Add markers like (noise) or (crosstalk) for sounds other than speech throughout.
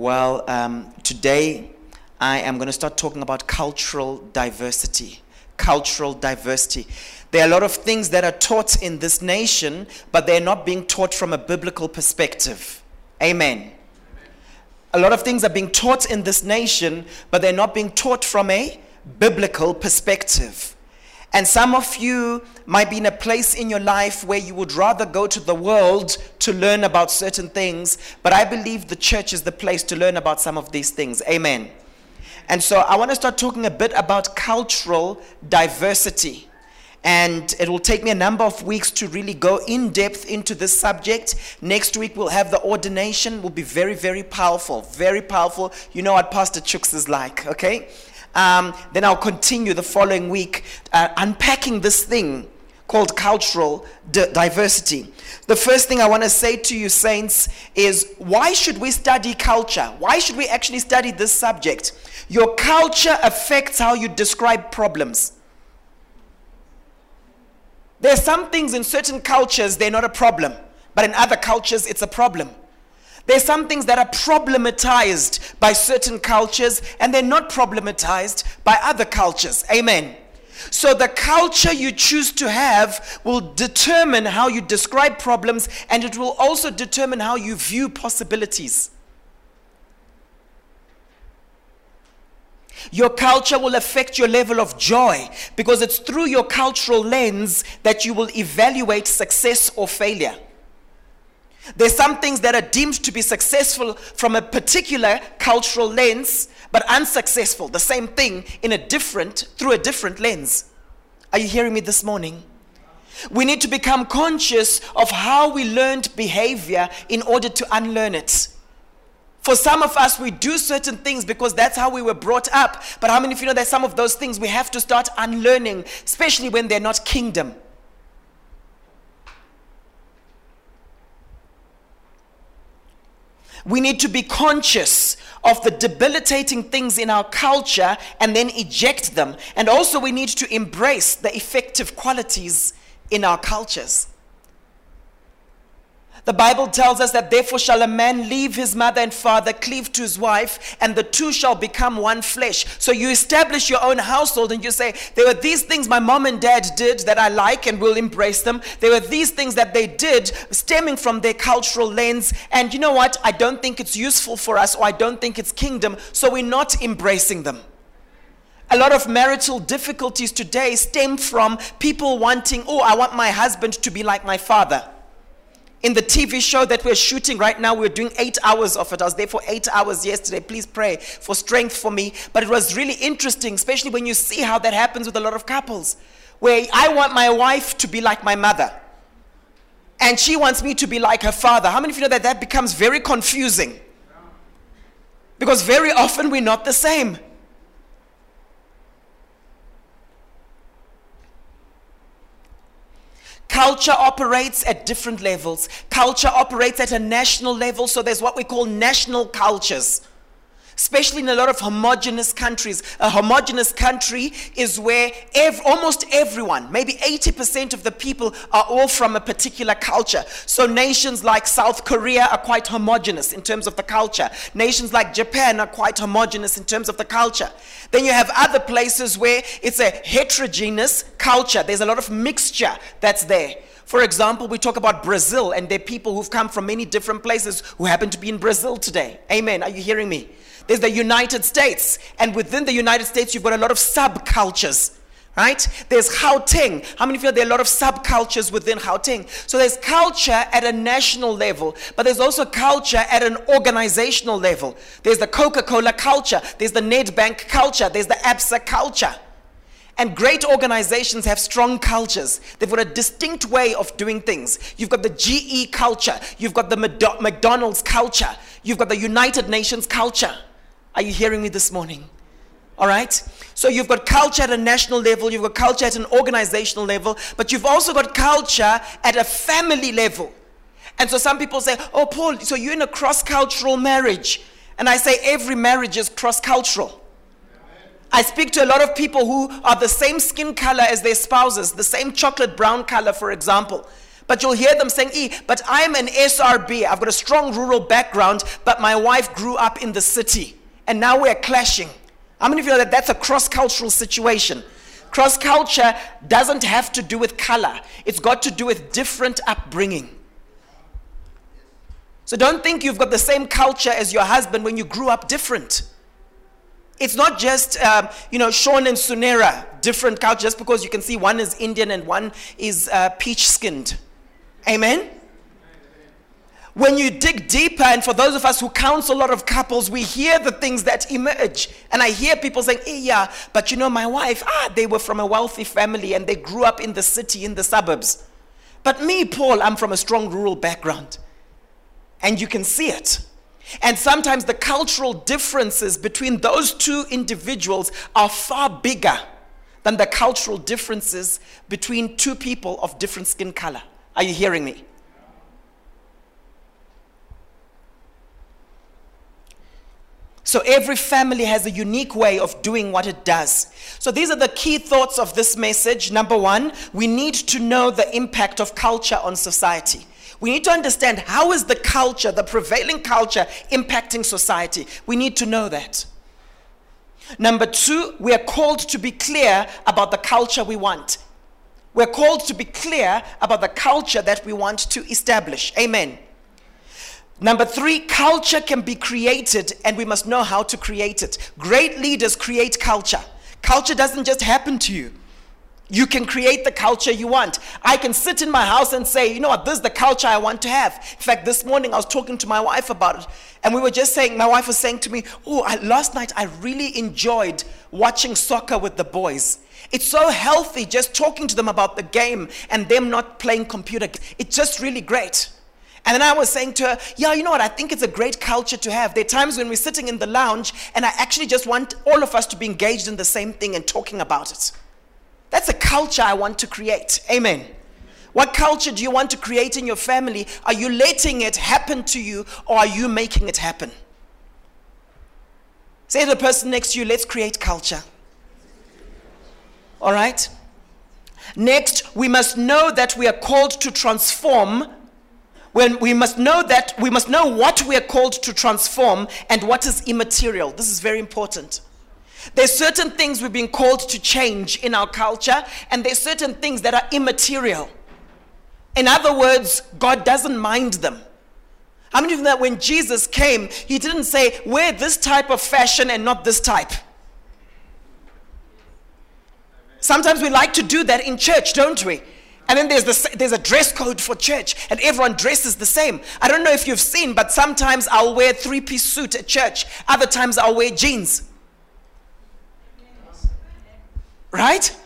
Well, um, today I am going to start talking about cultural diversity. Cultural diversity. There are a lot of things that are taught in this nation, but they're not being taught from a biblical perspective. Amen. A lot of things are being taught in this nation, but they're not being taught from a biblical perspective. And some of you might be in a place in your life where you would rather go to the world to learn about certain things, but I believe the church is the place to learn about some of these things. Amen. And so I want to start talking a bit about cultural diversity. And it will take me a number of weeks to really go in depth into this subject. Next week, we'll have the ordination, will be very, very powerful. Very powerful. You know what Pastor Chooks is like, okay? Um, then I'll continue the following week uh, unpacking this thing called cultural diversity. The first thing I want to say to you, saints, is why should we study culture? Why should we actually study this subject? Your culture affects how you describe problems. There are some things in certain cultures, they're not a problem, but in other cultures, it's a problem. There's some things that are problematized by certain cultures and they're not problematized by other cultures. Amen. So the culture you choose to have will determine how you describe problems and it will also determine how you view possibilities. Your culture will affect your level of joy because it's through your cultural lens that you will evaluate success or failure. There's some things that are deemed to be successful from a particular cultural lens, but unsuccessful, the same thing in a different, through a different lens. Are you hearing me this morning? We need to become conscious of how we learned behavior in order to unlearn it. For some of us, we do certain things because that's how we were brought up. But how many of you know that some of those things we have to start unlearning, especially when they're not kingdom? We need to be conscious of the debilitating things in our culture and then eject them. And also, we need to embrace the effective qualities in our cultures. The Bible tells us that therefore shall a man leave his mother and father, cleave to his wife, and the two shall become one flesh. So you establish your own household and you say, There were these things my mom and dad did that I like and will embrace them. There were these things that they did stemming from their cultural lens. And you know what? I don't think it's useful for us or I don't think it's kingdom. So we're not embracing them. A lot of marital difficulties today stem from people wanting, oh, I want my husband to be like my father in the TV show that we're shooting right now, we're doing eight hours of it. I was there for eight hours yesterday. Please pray for strength for me. But it was really interesting, especially when you see how that happens with a lot of couples, where I want my wife to be like my mother, and she wants me to be like her father. How many of you know that that becomes very confusing? Because very often we're not the same. Culture operates at different levels. Culture operates at a national level, so there's what we call national cultures especially in a lot of homogenous countries. A homogenous country is where ev- almost everyone, maybe 80% of the people, are all from a particular culture. So nations like South Korea are quite homogenous in terms of the culture. Nations like Japan are quite homogenous in terms of the culture. Then you have other places where it's a heterogeneous culture. There's a lot of mixture that's there. For example, we talk about Brazil, and there are people who've come from many different places who happen to be in Brazil today. Amen. Are you hearing me? There's the United States, and within the United States, you've got a lot of subcultures. Right? There's Gauteng. How many of you know there are a lot of subcultures within Gauteng? So there's culture at a national level, but there's also culture at an organizational level. There's the Coca Cola culture, there's the Nedbank culture, there's the ABSA culture. And great organizations have strong cultures. They've got a distinct way of doing things. You've got the GE culture, you've got the McDonald's culture, you've got the United Nations culture. Are you hearing me this morning? All right? So you've got culture at a national level, you've got culture at an organizational level, but you've also got culture at a family level. And so some people say, Oh, Paul, so you're in a cross cultural marriage. And I say, Every marriage is cross cultural. I speak to a lot of people who are the same skin color as their spouses, the same chocolate brown color, for example. But you'll hear them saying, E, but I'm an SRB. I've got a strong rural background, but my wife grew up in the city. And now we're clashing. How many of you know that that's a cross cultural situation? Cross culture doesn't have to do with color, it's got to do with different upbringing. So don't think you've got the same culture as your husband when you grew up different. It's not just, um, you know, Sean and Sunera, different culture, just because you can see one is Indian and one is uh, peach skinned. Amen? When you dig deeper, and for those of us who counsel a lot of couples, we hear the things that emerge. And I hear people saying, hey, yeah, but you know, my wife, ah, they were from a wealthy family and they grew up in the city, in the suburbs. But me, Paul, I'm from a strong rural background. And you can see it. And sometimes the cultural differences between those two individuals are far bigger than the cultural differences between two people of different skin color. Are you hearing me? So every family has a unique way of doing what it does. So these are the key thoughts of this message. Number one, we need to know the impact of culture on society. We need to understand how is the culture, the prevailing culture, impacting society. We need to know that. Number two, we are called to be clear about the culture we want. We're called to be clear about the culture that we want to establish. Amen. Number three, culture can be created and we must know how to create it. Great leaders create culture. Culture doesn't just happen to you. You can create the culture you want. I can sit in my house and say, you know what, this is the culture I want to have. In fact, this morning I was talking to my wife about it, and we were just saying, my wife was saying to me, oh, last night I really enjoyed watching soccer with the boys. It's so healthy just talking to them about the game and them not playing computer. It's just really great. And then I was saying to her, Yeah, you know what? I think it's a great culture to have. There are times when we're sitting in the lounge and I actually just want all of us to be engaged in the same thing and talking about it. That's a culture I want to create. Amen. What culture do you want to create in your family? Are you letting it happen to you or are you making it happen? Say to the person next to you, let's create culture. All right? Next, we must know that we are called to transform when we must know that we must know what we are called to transform and what is immaterial. This is very important. There's certain things we've been called to change in our culture, and there's certain things that are immaterial. In other words, God doesn't mind them. How many of you know that when Jesus came, he didn't say, wear this type of fashion and not this type? Sometimes we like to do that in church, don't we? And then there's, the, there's a dress code for church, and everyone dresses the same. I don't know if you've seen, but sometimes I'll wear three piece suit at church, other times I'll wear jeans. Right?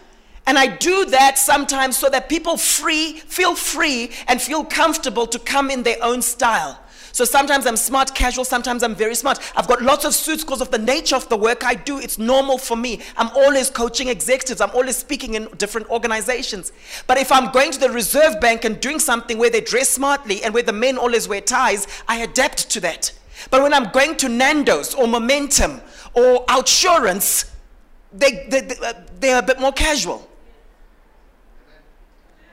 And I do that sometimes so that people free, feel free and feel comfortable to come in their own style. So sometimes I'm smart casual, sometimes I'm very smart. I've got lots of suits because of the nature of the work I do. It's normal for me. I'm always coaching executives, I'm always speaking in different organizations. But if I'm going to the Reserve Bank and doing something where they dress smartly and where the men always wear ties, I adapt to that. But when I'm going to Nando's or Momentum or Outsurance, they, they, they, uh, they're a bit more casual.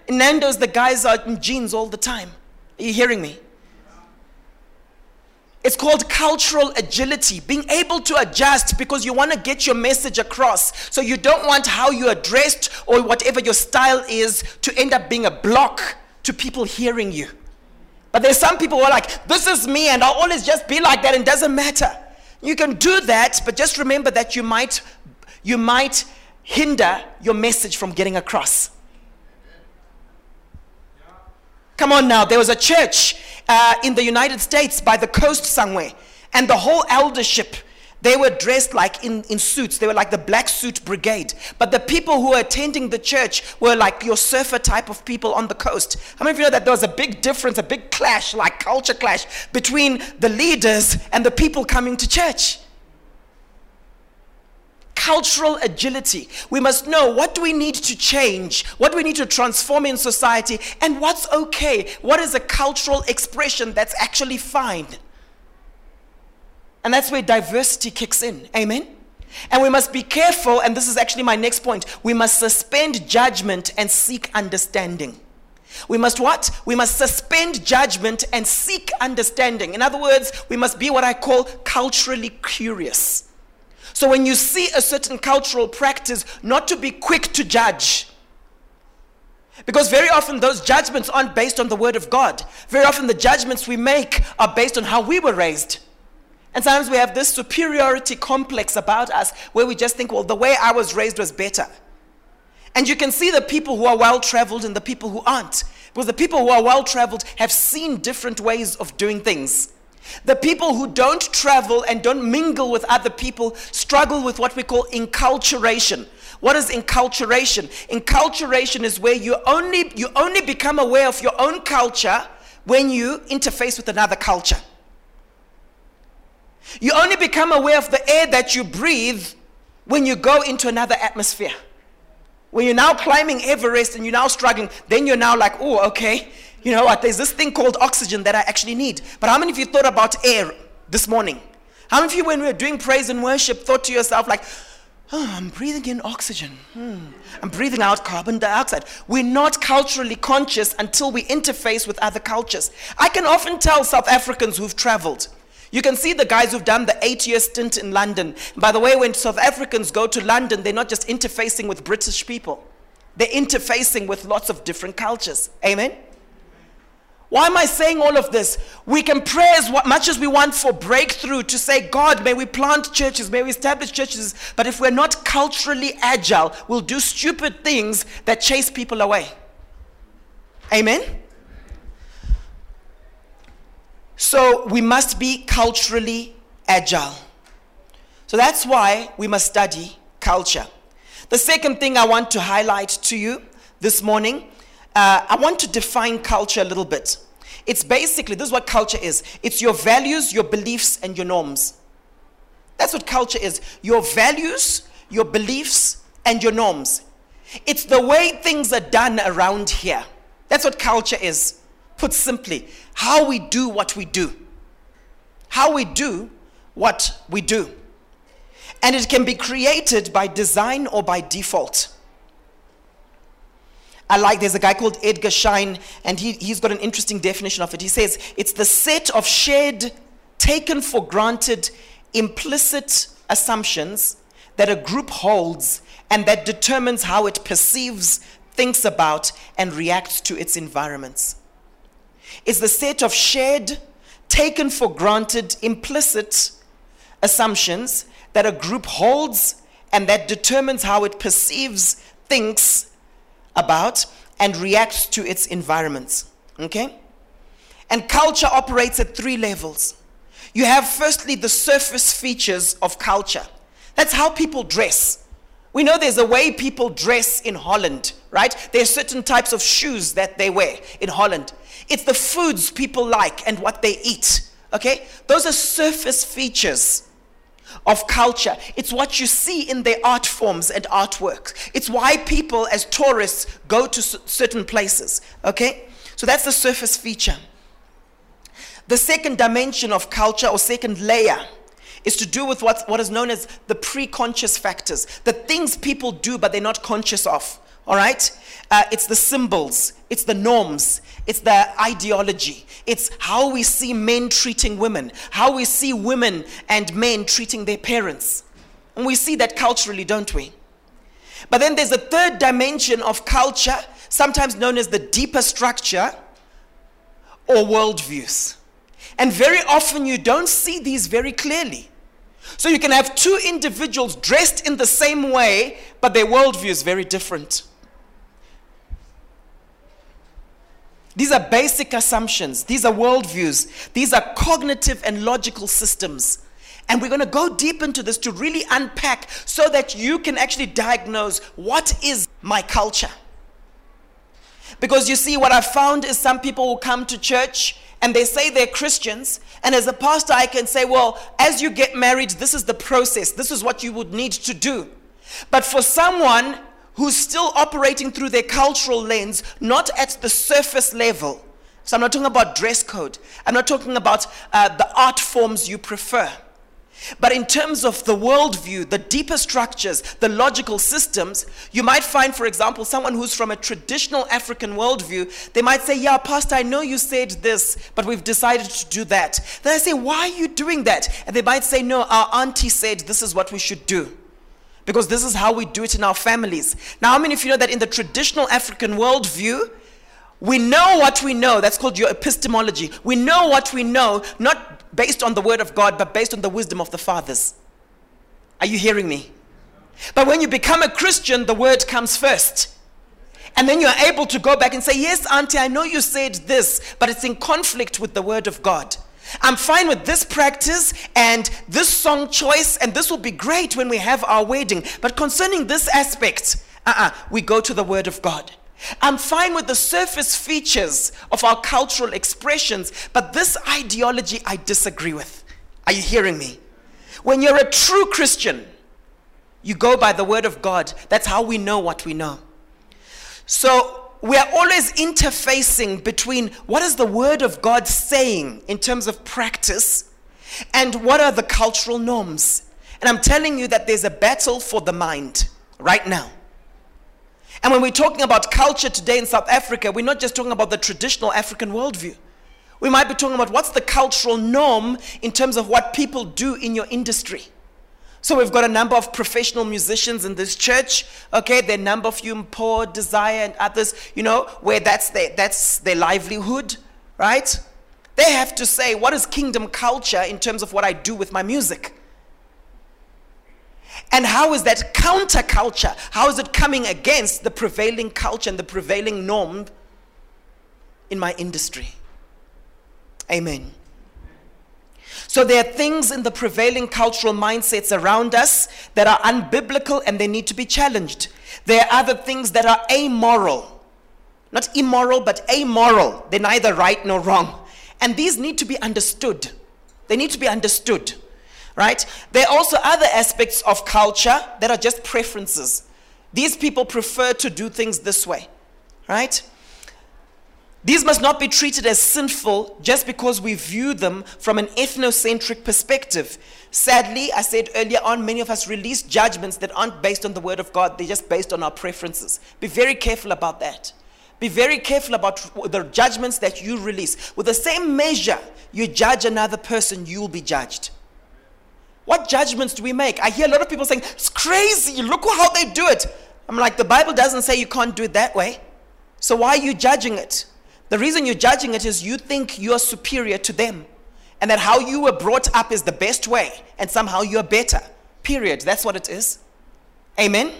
In Nando's, the guys are in jeans all the time. Are you hearing me? It's called cultural agility, being able to adjust because you want to get your message across. So you don't want how you are dressed or whatever your style is to end up being a block to people hearing you. But there's some people who are like, this is me and I'll always just be like that and doesn't matter. You can do that, but just remember that you might you might hinder your message from getting across. Come on now, there was a church uh, in the United States by the coast somewhere, and the whole eldership. They were dressed like in, in suits. They were like the black suit brigade. But the people who were attending the church were like your surfer type of people on the coast. How many of you know that there was a big difference, a big clash, like culture clash, between the leaders and the people coming to church? Cultural agility. We must know what do we need to change, what do we need to transform in society, and what's okay. What is a cultural expression that's actually fine? And that's where diversity kicks in. Amen? And we must be careful, and this is actually my next point we must suspend judgment and seek understanding. We must what? We must suspend judgment and seek understanding. In other words, we must be what I call culturally curious. So when you see a certain cultural practice, not to be quick to judge. Because very often those judgments aren't based on the word of God. Very often the judgments we make are based on how we were raised. And sometimes we have this superiority complex about us where we just think, well, the way I was raised was better. And you can see the people who are well traveled and the people who aren't. Because the people who are well traveled have seen different ways of doing things. The people who don't travel and don't mingle with other people struggle with what we call enculturation. What is enculturation? Enculturation is where you only, you only become aware of your own culture when you interface with another culture. You only become aware of the air that you breathe when you go into another atmosphere. When you're now climbing Everest and you're now struggling, then you're now like, oh, okay, you know what? There's this thing called oxygen that I actually need. But how many of you thought about air this morning? How many of you, when we were doing praise and worship, thought to yourself, like, oh, I'm breathing in oxygen. Hmm. I'm breathing out carbon dioxide. We're not culturally conscious until we interface with other cultures. I can often tell South Africans who've traveled you can see the guys who've done the eight year stint in London. By the way, when South Africans go to London, they're not just interfacing with British people, they're interfacing with lots of different cultures. Amen? Why am I saying all of this? We can pray as much as we want for breakthrough to say, God, may we plant churches, may we establish churches. But if we're not culturally agile, we'll do stupid things that chase people away. Amen? So we must be culturally agile. So that's why we must study culture. The second thing I want to highlight to you this morning, uh, I want to define culture a little bit. It's basically, this is what culture is it's your values, your beliefs, and your norms. That's what culture is your values, your beliefs, and your norms. It's the way things are done around here. That's what culture is. Put simply, how we do what we do. How we do what we do. And it can be created by design or by default. I like, there's a guy called Edgar Schein, and he, he's got an interesting definition of it. He says it's the set of shared, taken for granted, implicit assumptions that a group holds and that determines how it perceives, thinks about, and reacts to its environments It's the set of shared, taken for granted, implicit assumptions that a group holds and that determines how it perceives, thinks about, and reacts to its environments. Okay? And culture operates at three levels. You have, firstly, the surface features of culture. That's how people dress. We know there's a way people dress in Holland, right? There are certain types of shoes that they wear in Holland. It's the foods people like and what they eat. Okay? Those are surface features of culture. It's what you see in their art forms and artworks. It's why people, as tourists, go to certain places. Okay? So that's the surface feature. The second dimension of culture, or second layer, is to do with what, what is known as the pre conscious factors, the things people do but they're not conscious of. All right? Uh, it's the symbols, it's the norms, it's the ideology, it's how we see men treating women, how we see women and men treating their parents. And we see that culturally, don't we? But then there's a third dimension of culture, sometimes known as the deeper structure or worldviews. And very often you don't see these very clearly. So you can have two individuals dressed in the same way, but their worldview is very different. These are basic assumptions. These are worldviews. These are cognitive and logical systems. And we're going to go deep into this to really unpack so that you can actually diagnose what is my culture. Because you see, what I found is some people will come to church and they say they're Christians. And as a pastor, I can say, well, as you get married, this is the process, this is what you would need to do. But for someone who's still operating through their cultural lens, not at the surface level. So I'm not talking about dress code. I'm not talking about uh, the art forms you prefer. But in terms of the worldview, the deeper structures, the logical systems, you might find, for example, someone who's from a traditional African worldview, they might say, Yeah, Pastor, I know you said this, but we've decided to do that. Then I say, Why are you doing that? And they might say, No, our auntie said this is what we should do. Because this is how we do it in our families. Now, how many of you know that in the traditional African worldview, we know what we know. That's called your epistemology. We know what we know, not based on the word of God, but based on the wisdom of the fathers. Are you hearing me? But when you become a Christian, the word comes first. And then you're able to go back and say, Yes, Auntie, I know you said this, but it's in conflict with the word of God. I'm fine with this practice and this song choice, and this will be great when we have our wedding. But concerning this aspect, uh-uh, we go to the word of God. I'm fine with the surface features of our cultural expressions, but this ideology I disagree with. Are you hearing me? When you're a true Christian, you go by the word of God. That's how we know what we know. So we are always interfacing between what is the word of God saying in terms of practice and what are the cultural norms. And I'm telling you that there's a battle for the mind right now. And when we're talking about culture today in South Africa, we're not just talking about the traditional African worldview. We might be talking about what's the cultural norm in terms of what people do in your industry. So we've got a number of professional musicians in this church. Okay, there are a number of you, Poor, Desire, and others, you know, where that's their, that's their livelihood, right? They have to say, what is kingdom culture in terms of what I do with my music? And how is that counterculture? How is it coming against the prevailing culture and the prevailing norm in my industry? Amen. So there are things in the prevailing cultural mindsets around us that are unbiblical and they need to be challenged. There are other things that are amoral. Not immoral, but amoral. They're neither right nor wrong. And these need to be understood. They need to be understood right? There are also other aspects of culture that are just preferences. These people prefer to do things this way, right? These must not be treated as sinful just because we view them from an ethnocentric perspective. Sadly, I said earlier on, many of us release judgments that aren't based on the Word of God, they're just based on our preferences. Be very careful about that. Be very careful about the judgments that you release. With the same measure you judge another person, you will be judged. What judgments do we make? I hear a lot of people saying, it's crazy. Look how they do it. I'm like, the Bible doesn't say you can't do it that way. So why are you judging it? The reason you're judging it is you think you're superior to them and that how you were brought up is the best way and somehow you're better. Period. That's what it is. Amen.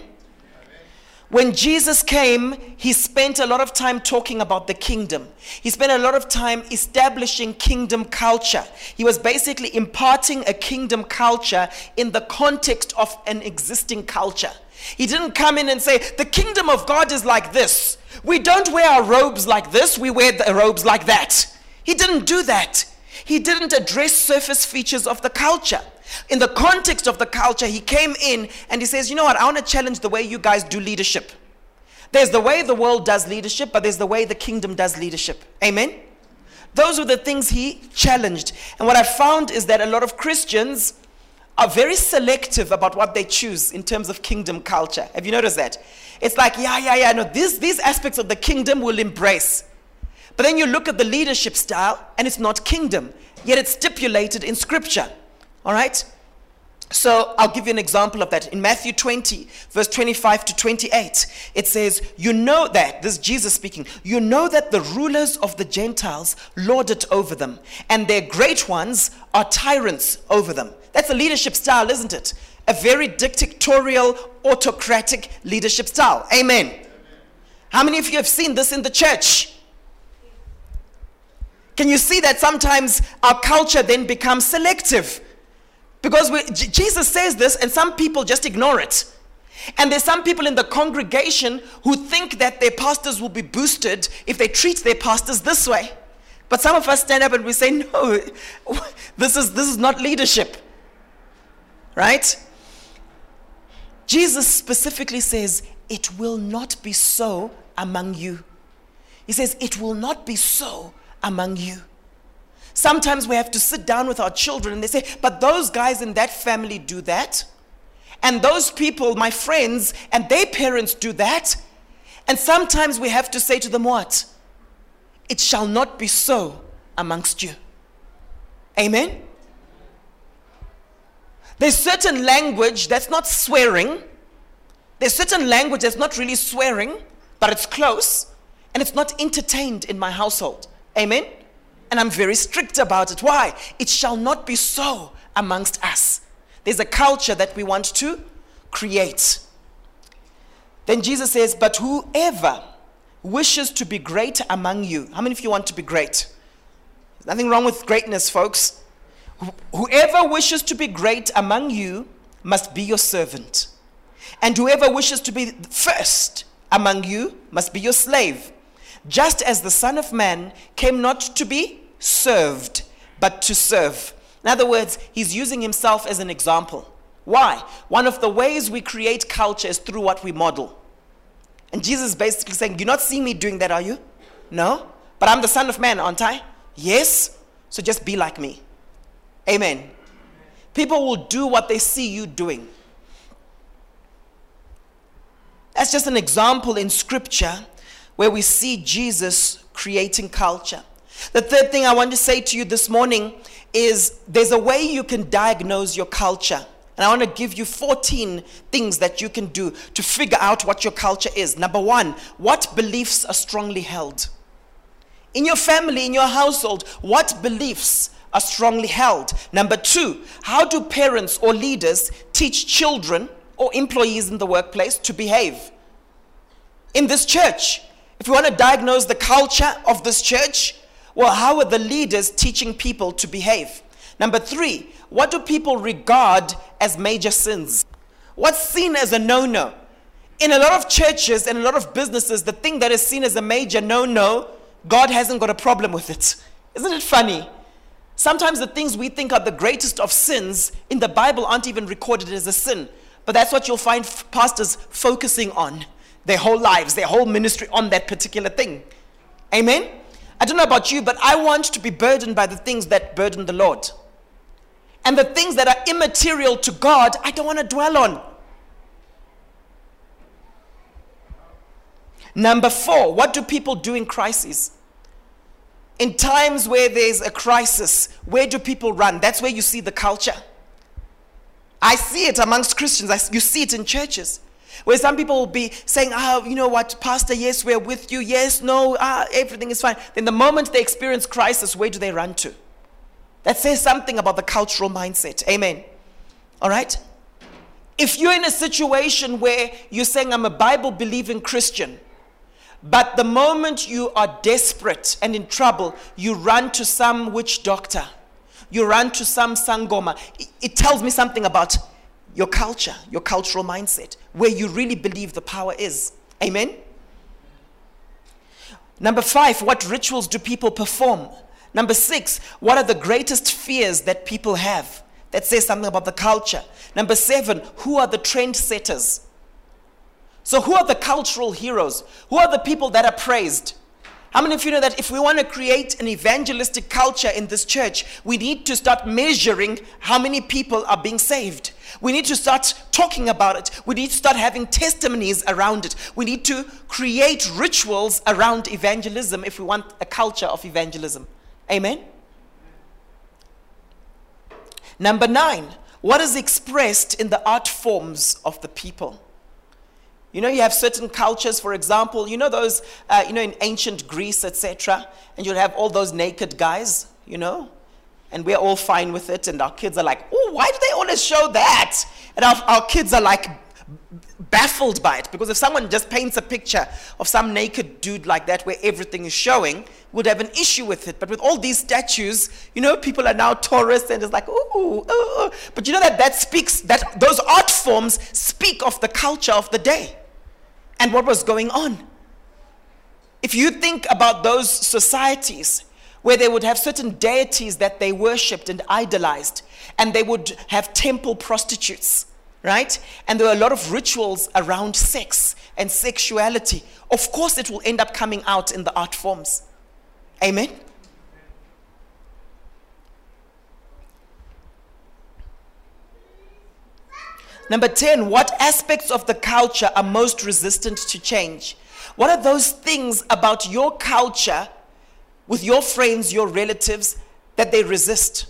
When Jesus came, he spent a lot of time talking about the kingdom. He spent a lot of time establishing kingdom culture. He was basically imparting a kingdom culture in the context of an existing culture. He didn't come in and say, The kingdom of God is like this. We don't wear our robes like this, we wear the robes like that. He didn't do that. He didn't address surface features of the culture in the context of the culture, he came in and he says, You know what? I want to challenge the way you guys do leadership. There's the way the world does leadership, but there's the way the kingdom does leadership. Amen? Those were the things he challenged. And what I found is that a lot of Christians are very selective about what they choose in terms of kingdom culture. Have you noticed that? It's like, yeah, yeah, yeah, no, these, these aspects of the kingdom will embrace. But then you look at the leadership style and it's not kingdom, yet it's stipulated in scripture. All right? So I'll give you an example of that. In Matthew 20, verse 25 to 28, it says, You know that, this is Jesus speaking, you know that the rulers of the Gentiles lord it over them, and their great ones are tyrants over them. That's a leadership style, isn't it? A very dictatorial, autocratic leadership style. Amen. Amen. How many of you have seen this in the church? Can you see that sometimes our culture then becomes selective? Because we, Jesus says this, and some people just ignore it. And there's some people in the congregation who think that their pastors will be boosted if they treat their pastors this way. But some of us stand up and we say, (laughs) no, this is, this is not leadership. Right? Jesus specifically says, it will not be so among you. He says, it will not be so among you. Sometimes we have to sit down with our children and they say, but those guys in that family do that. And those people, my friends, and their parents do that. And sometimes we have to say to them, what? It shall not be so amongst you. Amen? There's certain language that's not swearing. There's certain language that's not really swearing, but it's close, and it's not entertained in my household. Amen? And I'm very strict about it. Why? It shall not be so amongst us. There's a culture that we want to create. Then Jesus says, But whoever wishes to be great among you, how many of you want to be great? Nothing wrong with greatness, folks. Whoever wishes to be great among you must be your servant. And whoever wishes to be first among you must be your slave. Just as the Son of Man came not to be served, but to serve. In other words, he's using himself as an example. Why? One of the ways we create culture is through what we model. And Jesus is basically saying, You're not seeing me doing that, are you? No? But I'm the Son of Man, aren't I? Yes? So just be like me. Amen. People will do what they see you doing. That's just an example in Scripture where we see Jesus creating culture. The third thing I want to say to you this morning is there's a way you can diagnose your culture. And I want to give you 14 things that you can do to figure out what your culture is. Number one, what beliefs are strongly held? In your family, in your household, what beliefs are strongly held? Number two, how do parents or leaders teach children or employees in the workplace to behave? In this church, if you want to diagnose the culture of this church, well, how are the leaders teaching people to behave? Number three, what do people regard as major sins? What's seen as a no no? In a lot of churches and a lot of businesses, the thing that is seen as a major no no, God hasn't got a problem with it. Isn't it funny? Sometimes the things we think are the greatest of sins in the Bible aren't even recorded as a sin. But that's what you'll find pastors focusing on their whole lives, their whole ministry on that particular thing. Amen? I don't know about you, but I want to be burdened by the things that burden the Lord. And the things that are immaterial to God, I don't want to dwell on. Number four, what do people do in crises? In times where there's a crisis, where do people run? That's where you see the culture. I see it amongst Christians, I, you see it in churches. Where some people will be saying, oh, you know what, Pastor, yes, we're with you. Yes, no, ah, everything is fine. Then the moment they experience crisis, where do they run to? That says something about the cultural mindset. Amen. All right? If you're in a situation where you're saying, I'm a Bible believing Christian, but the moment you are desperate and in trouble, you run to some witch doctor, you run to some sangoma, it, tells me something about your culture, your cultural mindset, where you really believe the power is. Amen? Number five, what rituals do people perform? Number six, what are the greatest fears that people have? That says something about the culture. Number seven, who are the trendsetters? So, who are the cultural heroes? Who are the people that are praised? How many of you know that if we want to create an evangelistic culture in this church, we need to start measuring how many people are being saved? We need to start talking about it. We need to start having testimonies around it. We need to create rituals around evangelism if we want a culture of evangelism. Amen? Number nine, what is expressed in the art forms of the people? You know, you have certain cultures, for example, you know those, uh, you know, in ancient Greece, etc., and you'll have all those naked guys, you know, and we're all fine with it, and our kids are like, oh, why do they always show that? And our, our kids are like baffled by it, because if someone just paints a picture of some naked dude like that where everything is showing, would have an issue with it. But with all these statues, you know, people are now tourists and it's like, ooh, ooh. But you know that that speaks, that those art forms speak of the culture of the day and what was going on. If you think about those societies where they would have certain deities that they worshipped and idolized, and they would have temple prostitutes, right? And there were a lot of rituals around sex and sexuality. Of course, it will end up coming out in the art forms. Amen? Number 10, what aspects of the culture are most resistant to change? What are those things about your culture with your friends, your relatives, that they resist?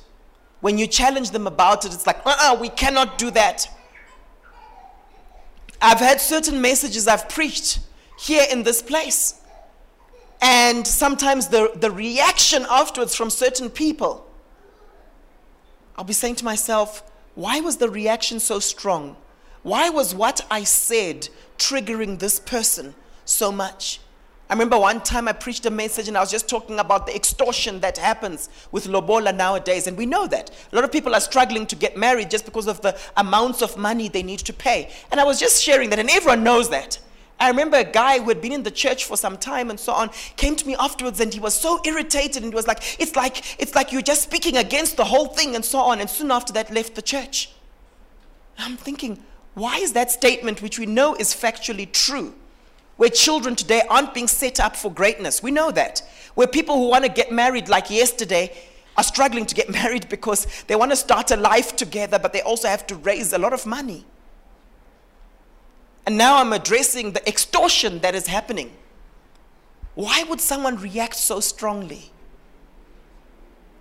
When you challenge them about it, it's like, uh uh-uh, we cannot do that. I've had certain messages I've preached here in this place. And sometimes the, the reaction afterwards from certain people, I'll be saying to myself, why was the reaction so strong? Why was what I said triggering this person so much? I remember one time I preached a message and I was just talking about the extortion that happens with Lobola nowadays. And we know that. A lot of people are struggling to get married just because of the amounts of money they need to pay. And I was just sharing that, and everyone knows that. I remember a guy who had been in the church for some time and so on came to me afterwards and he was so irritated and he was like, it's like, it's like you're just speaking against the whole thing and so on. And soon after that left the church. I'm thinking, why is that statement, which we know is factually true, where children today aren't being set up for greatness. We know that. Where people who want to get married like yesterday are struggling to get (laughs) married because they want to start a life together, but they also have to raise a lot of money. And now I'm addressing the extortion that is happening. Why would someone react so strongly?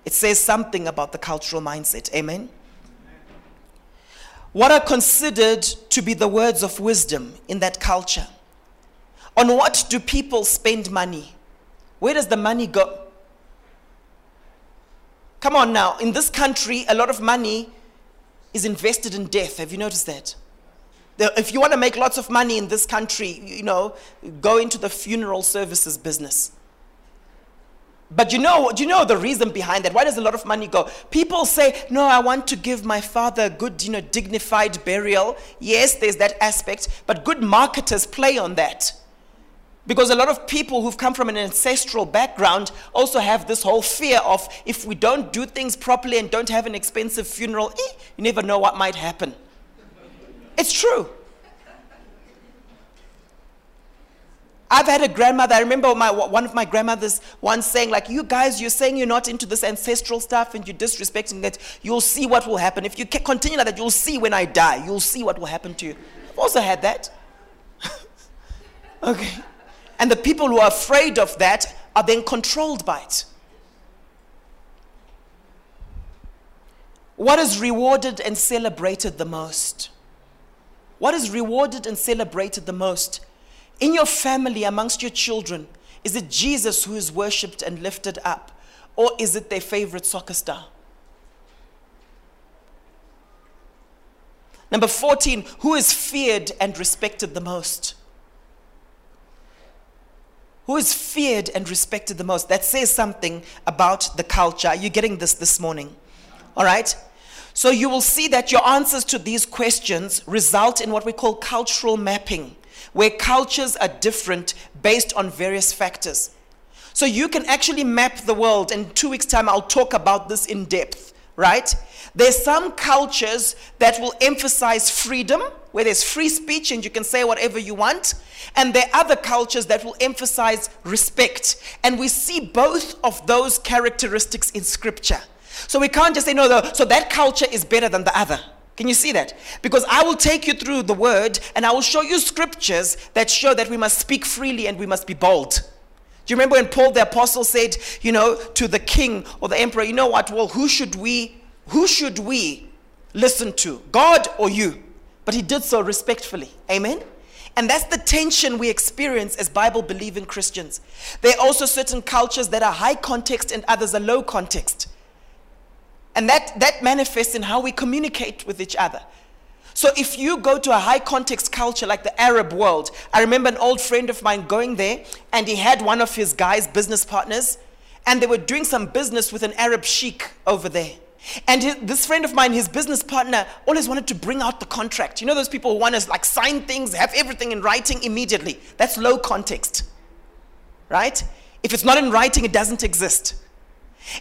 It says something about the cultural mindset. Amen? What are considered to be the words of wisdom in that culture? On what do people spend money? Where does the money go? Come on now, in this country, a lot of money is invested in death. Have you noticed that? If you want to make lots of money in this country, you know, go into the funeral services business. But you know, do you know the reason behind that? Why does a lot of money go? People say, "No, I want to give my father a good, you know, dignified burial." Yes, there's that aspect, but good marketers play on that. Because a lot of people who've come from an ancestral background also have this whole fear of if we don't do things properly and don't have an expensive funeral, eh, you never know what might happen. It's true. I've had a grandmother, I remember my, one of my grandmothers once saying, like, you guys, you're saying you're not into this ancestral stuff and you're disrespecting it. You'll see what will happen. If you continue like that, you'll see when I die. You'll see what will happen to you. I've also had that. (laughs) okay. And the people who are afraid of that are then controlled by it. What is rewarded and celebrated the most? What is rewarded and celebrated the most? In your family, amongst your children, is it Jesus who is worshipped and lifted up? Or is it their favorite soccer star? Number 14, who is feared and respected the most? who is feared and respected the most. That says something about the culture. Are you getting this this morning? All right? So you will see that your answers to these questions result in what we call cultural mapping, where cultures are different based on various factors. So you can actually map the world. In two weeks' time, I'll talk about this in depth, right? There's some cultures that will emphasize freedom, where there's free speech and you can say whatever you want. And there are other cultures that will emphasize respect. And we see both of those characteristics in scripture. So we can't just say, no, so that culture is better than the other. Can you see that? Because I will take you through the word and I will show you scriptures that show that we must speak freely and we must be bold. Do you remember when Paul the apostle said, you know, to the king or the emperor, you know what? Well, who should we who should we listen to? God or you? But he did so respectfully. Amen? And that's the tension we experience as Bible believing Christians. There are also certain cultures that are high context and others are low context. And that, that manifests in how we communicate with each other. So if you go to a high context culture like the Arab world, I remember an old friend of mine going there and he had one of his guys, business partners, and they were doing some business with an Arab sheik over there. And his, this friend of mine, his business partner, always wanted to bring out the contract. You know those people who want to like sign things, have everything in writing immediately. That's low context, right? If it's not in writing, it doesn't exist.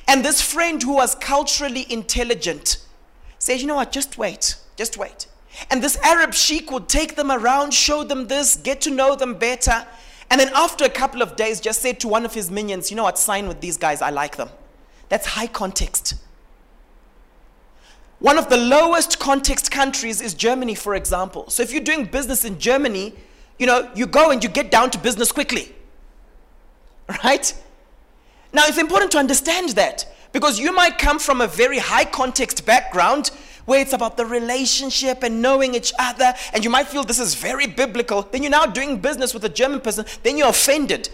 And this friend who was culturally intelligent said, you know what, just wait, just wait. And this Arab sheik would take them around, show them this, get to know them better. And then after a couple of days, just said to one of his minions, you know what, sign with these guys, I like them. That's high context. One of the lowest context countries is Germany, for example. So if you're doing business in Germany, you know, you go and you get down to business quickly. (laughs) Right? Now, it's important to understand that because you might come from a very high context background where it's about the relationship and knowing each other, and you might feel this is very biblical. Then you're now doing business with a German person, then you're offended,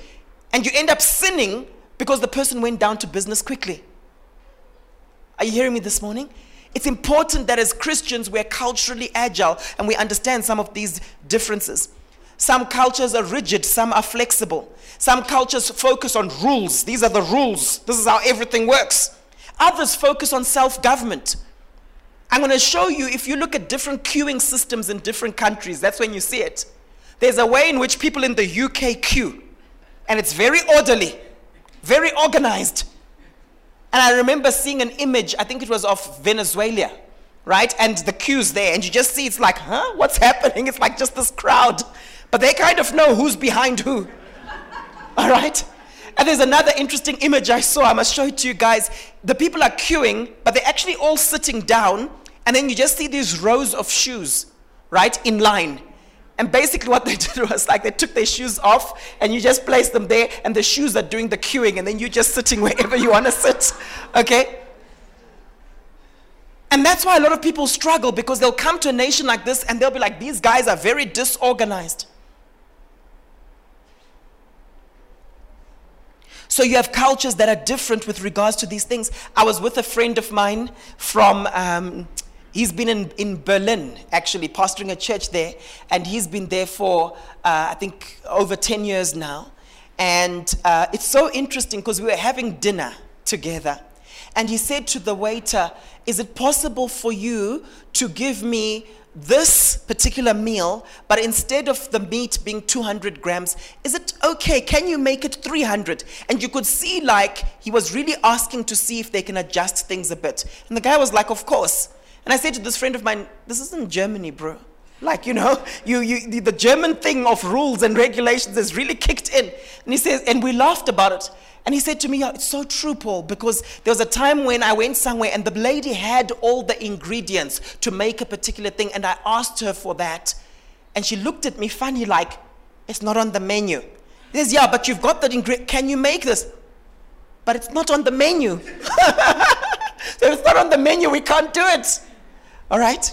and you end up sinning because the person went down to business quickly. Are you hearing me this morning? It's important that as Christians we're culturally agile and we understand some of these differences. Some cultures are rigid, some are flexible. Some cultures focus on rules. These are the rules. This is how everything works. Others focus on self government. I'm going to show you if you look at different queuing systems in different countries, that's when you see it. There's a way in which people in the UK queue, and it's very orderly, very organized. And I remember seeing an image, I think it was of Venezuela, right? And the queue's there, and you just see it's like, huh? What's happening? It's like just this crowd. But they kind of know who's behind who. (laughs) All right? And there's another interesting image I saw. I must show it to you guys. The people are queuing, but they're actually all sitting down, and then you just see these rows of shoes, right, in line. And basically, what (laughs) they did was like they took their shoes off, and you just place them there, and the shoes are doing the queuing, and then you're just sitting (laughs) wherever you want to sit. Okay? And that's why a lot of people struggle because they'll come to a nation like this and they'll be like, these guys are very disorganized. So you have cultures that are different with regards to these things. I was with a friend of mine from, um, he's been in, in Berlin, actually, pastoring a church there, and he's been there for, uh, I think, over 10 years now. And uh, it's so interesting because we were having dinner together. And he said to the waiter, Is it possible for you to give me this particular meal, but instead of the meat being 200 grams, is it okay? Can you make it 300? And you could see, like, he was really asking to see if they can adjust things a bit. And the guy was like, Of course. And I said to this friend of mine, This isn't Germany, bro. Like, you know, (laughs) you, you, the German thing of rules and regulations has really kicked in. And he says, and we laughed about it. And he said to me, yeah, It's so true, Paul, because there was a time when I went somewhere and the lady had all the ingredients to make a particular thing, and I asked her for that. And she looked at me funny, like, It's not on the menu. He says, Yeah, but you've got that ingredient. Can you make this? But it's not on the menu. (laughs) so it's not on the menu, we can't do it. All right?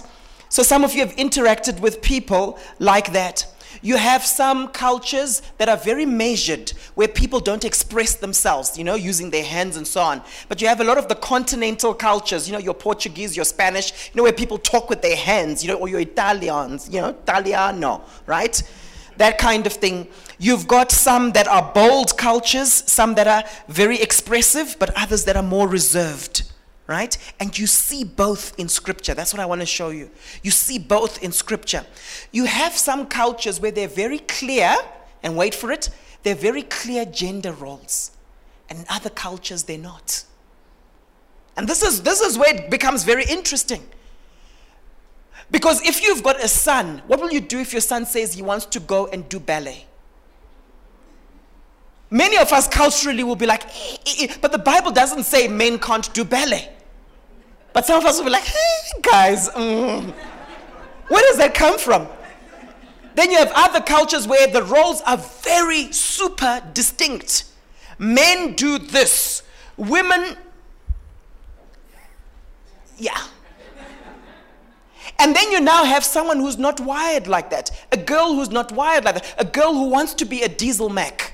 So some of you have interacted with people like that. You have some cultures that are very measured, where people don't express themselves, you know, using their hands and so on. But you have a lot of the continental cultures, you know, your Portuguese, your Spanish, you know, where people talk with their hands, you know, or your Italians, you know, Italiano, right? That kind of thing. You've got some that are bold cultures, some that are very expressive, but others that are more reserved right? And you see both in scripture. That's what I want to show you. You see both in scripture. You have some cultures where they're very clear, and wait for it, they're very clear gender roles. And in other cultures, they're not. And this is, this is where it becomes very interesting. Because if you've got a son, what will you do if your son says he wants to go and do ballet? Many of us culturally will be like, eh, eh, eh, but the Bible doesn't say men can't do ballet. But some of us will be like, hey, guys, mm. where does that come from? Then you have other cultures where the roles are very super distinct. Men do this, women, yeah. And then you now have someone who's not wired like that, a girl who's not wired like that, a girl who wants to be a diesel mech.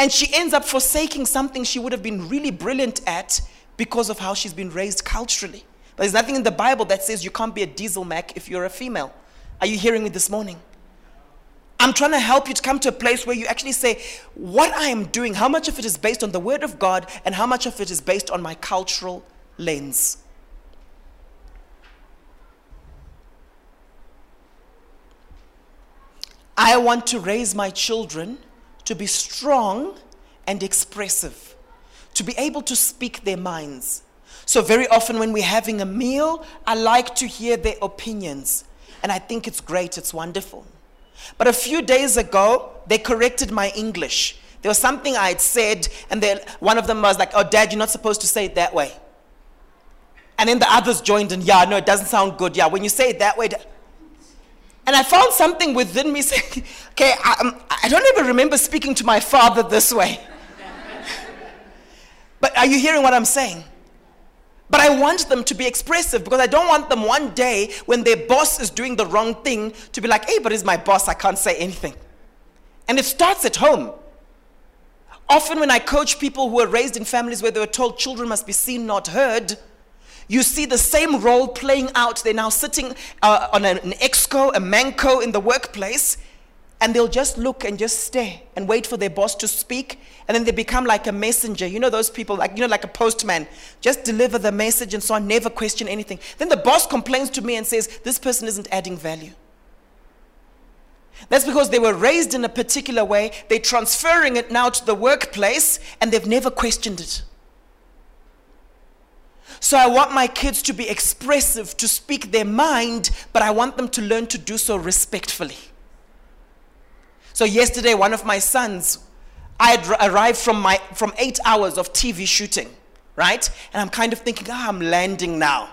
And she ends up forsaking something she would have been really brilliant at because of how she's been raised culturally. But there's nothing in the Bible that says you can't be a diesel mech if you're a female. Are you hearing me this morning? I'm trying to help you to come to a place where you actually say, what I am doing, how much of it is based on the Word of God, and how much of it is based on my cultural lens. I want to raise my children to be strong and expressive to be able to speak their minds. So, very often when we're having a meal, I like to hear their opinions. And I think it's great, it's wonderful. But a few days ago, they corrected my English. There was something I had said, and then one of them was like, Oh, dad, you're not supposed to say it that way. And then the others joined in, yeah, no, it doesn't sound good. Yeah, when you say it that way. And I found something within me saying, (laughs) okay, I, um, I don't even remember speaking to my father this way. (laughs) but are you hearing what I'm saying? But I want them to be expressive because I don't want them one day when their boss is doing the wrong thing to be like, hey, but he's my boss, I can't say anything. And it starts at home. Often, when I coach people who are raised in families where they were told children must be seen, not heard, you see the same role playing out. They're now sitting uh, on an, exco, a manco in the workplace, and they'll just look and just stare and wait for their boss to speak, and then they become like a messenger. You know those people, like you know, like a postman, just deliver the message and so on, never question anything. Then the boss complains to me and says, "This person isn't adding value." That's because they were raised in a particular way. They're transferring it now to the workplace and they've never questioned it. So I want my kids to be expressive, to speak their mind, but I want them to learn to do so respectfully. So yesterday, one of my sons, I had arrived from, my, from eight hours of TV shooting, right? And I'm kind of thinking, ah, oh, I'm landing now.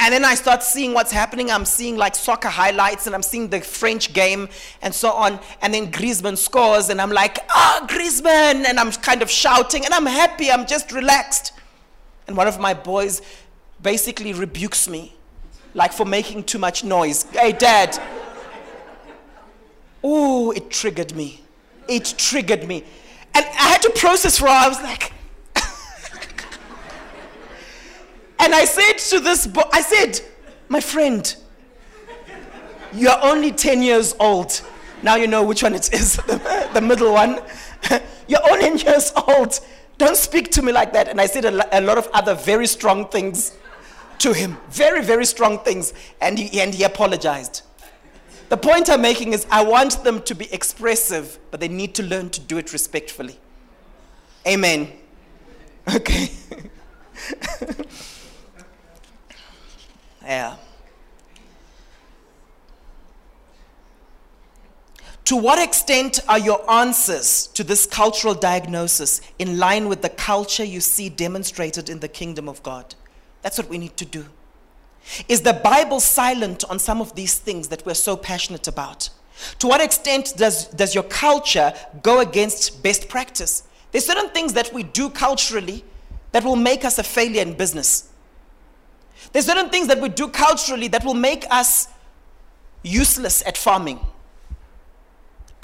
And then I start seeing what's happening. I'm seeing like soccer highlights and I'm seeing the French game and so on. And then Griezmann scores and I'm like, ah, oh, Griezmann. And I'm kind of shouting and I'm happy. I'm just relaxed. And one of my boys basically rebukes me, like for making too much noise. Hey, dad. Oh, it triggered me. It triggered me. And I had to process for. I was like, (laughs) And I said to this boy, I said, my friend, you are only 10 years old. Now you know which one it is, (laughs) the, the middle one. (laughs) You're only 10 years old. Don't speak to me like that. And I said a, lot of other very strong things to him. Very, very strong things. And he, and he apologized. The point I'm making is I want them to be expressive, but they need to learn to do it respectfully. Amen. Okay. (laughs) Yeah. To what extent are your answers to this cultural diagnosis in line with the culture you see demonstrated in the kingdom of God? That's what we need to do. Is the Bible silent on some of these things that we're so passionate about? To what extent does, does your culture go against best practice? There's certain things that we do culturally that will make us a failure in business. There's certain things that we do culturally that will make us useless at farming.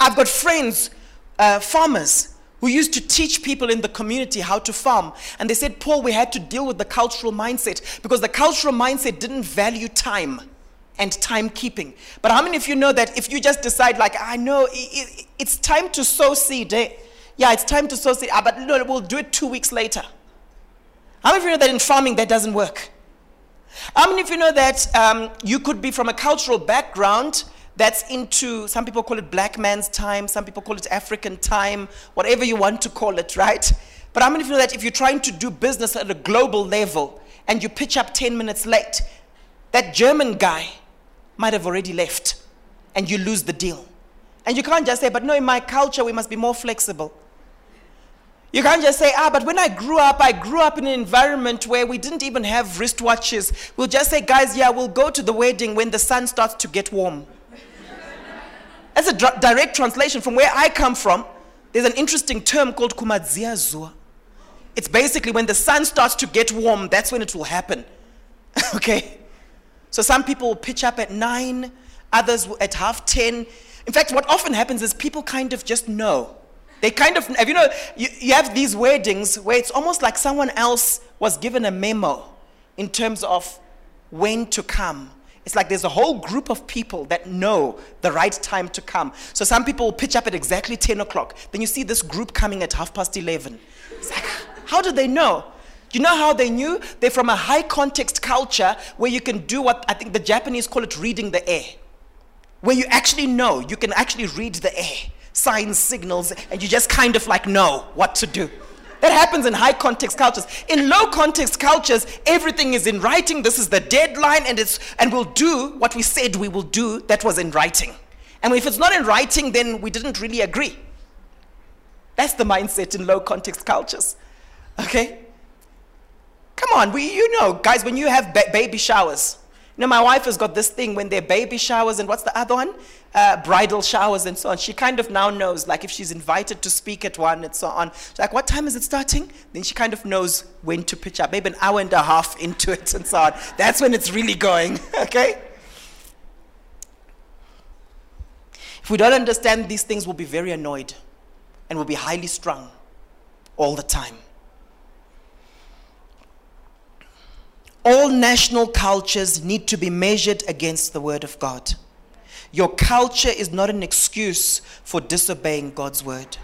I've got friends, uh, farmers, who used to teach people in the community how to farm. And they said, Paul, we had to deal with the cultural mindset because the cultural mindset didn't value time and timekeeping. But how many of you know that if you just decide, like, I know it's time to sow seed, eh? yeah, it's time to sow seed, ah, but no, we'll do it two weeks later. How many of you know that in farming that doesn't work? How many of you know that um, you could be from a cultural background that's into, some people call it black man's time, some people call it African time, whatever you want to call it, right? But many of you know that if you're trying to do business at a global level and you pitch up 10 minutes late, that German guy might have already left and you lose the deal. And you can't just say, but no, in my culture, we must be more flexible. You can't just say, ah, but when I grew up, I grew up in an environment where we didn't even have wristwatches. We'll just say, guys, yeah, we'll go to the wedding when the sun starts to get warm. That's a direct translation from where I come from. There's an interesting term called kumadziazua. It's basically when the sun starts to get warm, that's when it will happen. (laughs) okay? So some people will pitch up at nine, others at half ten. In fact, what often happens is people kind of just know. They kind of, have you know, you, you have these weddings where it's almost like someone else was given a memo in terms of when to come. It's like there's a whole group of people that know the right time to come. So some people will pitch up at exactly 10 o'clock. Then you see this group coming at half past 11. It's like, how do they know? Do you know how they knew? They're from a high context culture where you can do what I think the Japanese call it reading the air. Where you actually know, you can actually read the air signs, signals, and you just kind of like know what to do. That happens in high context cultures. In low context cultures, everything is in writing. This is the deadline, and it's and we'll do what we said we will do. That was in writing. And if it's not in writing, then we didn't really agree. That's the mindset in low context cultures. Okay? Come on, we, you know, guys, when you have ba- baby showers, you know, my wife has got this thing when they're baby showers and what's the other one? Uh, bridal showers and so on. She kind of now knows, like, if she's invited to speak at one and so on. She's like, what time is it starting? Then she kind of knows when to pitch up, maybe an hour and a half into it and so on. That's when it's really going, (laughs) okay? If we don't understand these things, we'll be very annoyed and we'll be highly strung all the time. All national cultures need to be measured against the Word of God. Your culture is not an excuse for disobeying God's Word.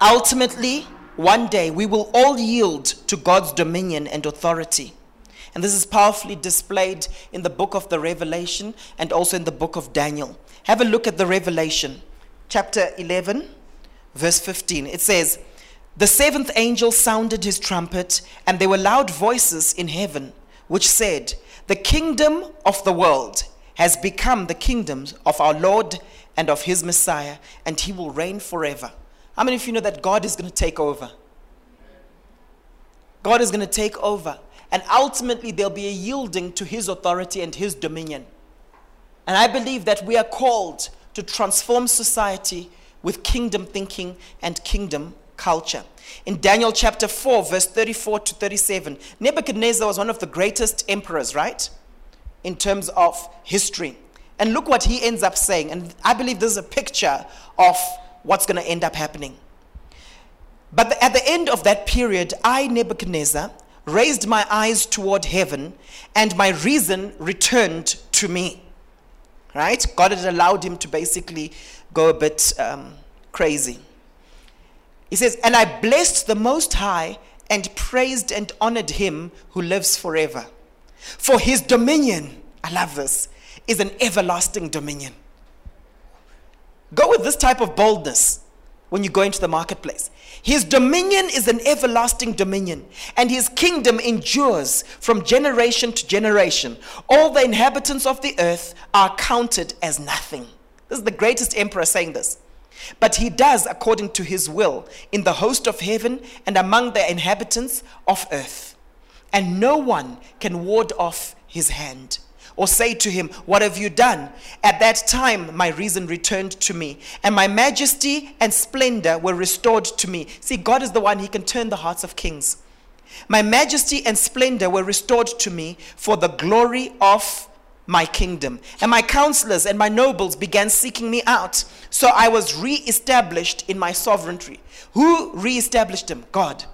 Ultimately, one day we will all yield to God's dominion and authority. And this is powerfully displayed in the book of the Revelation and also in the book of Daniel. Have a look at the Revelation, chapter 11, verse 15. It says, The seventh angel sounded his trumpet, and there were loud voices in heaven, which said, The kingdom of the world has become the kingdom of our Lord and of his Messiah, and he will reign forever. How many of you know that God is going to take over? God is going to take over. And ultimately, there'll be a yielding to his authority and his dominion. And I believe that we are called to transform society with kingdom thinking and kingdom culture. In Daniel chapter 4, verse 34 to 37, Nebuchadnezzar was one of the greatest emperors, right? In terms of history. And look what he ends up saying. And I believe this is a picture of what's going to end up happening. But at the end of that period, I, Nebuchadnezzar, raised my eyes toward heaven, and my reason returned to me. Right? God had allowed him to basically go a bit um, crazy. He says, And I blessed the Most High and praised and honored him who lives forever. For his dominion, I love this, is an everlasting dominion. Go with this type of boldness when you go into the marketplace. His dominion is an everlasting dominion, and his kingdom endures from generation to generation. All the inhabitants of the earth are counted as nothing. This is the greatest emperor saying this. But he does according to his will in the host of heaven and among the inhabitants of earth. And no one can ward off his hand or say to him, What have you done? At that time, my reason returned to me, and my majesty and splendor were restored to me. See, God is the one, He can turn the hearts of kings. My majesty and splendor were restored to me for the glory of my kingdom. And my counselors and my nobles began seeking me out. So I was re-established in my sovereignty. Who re-established him? God.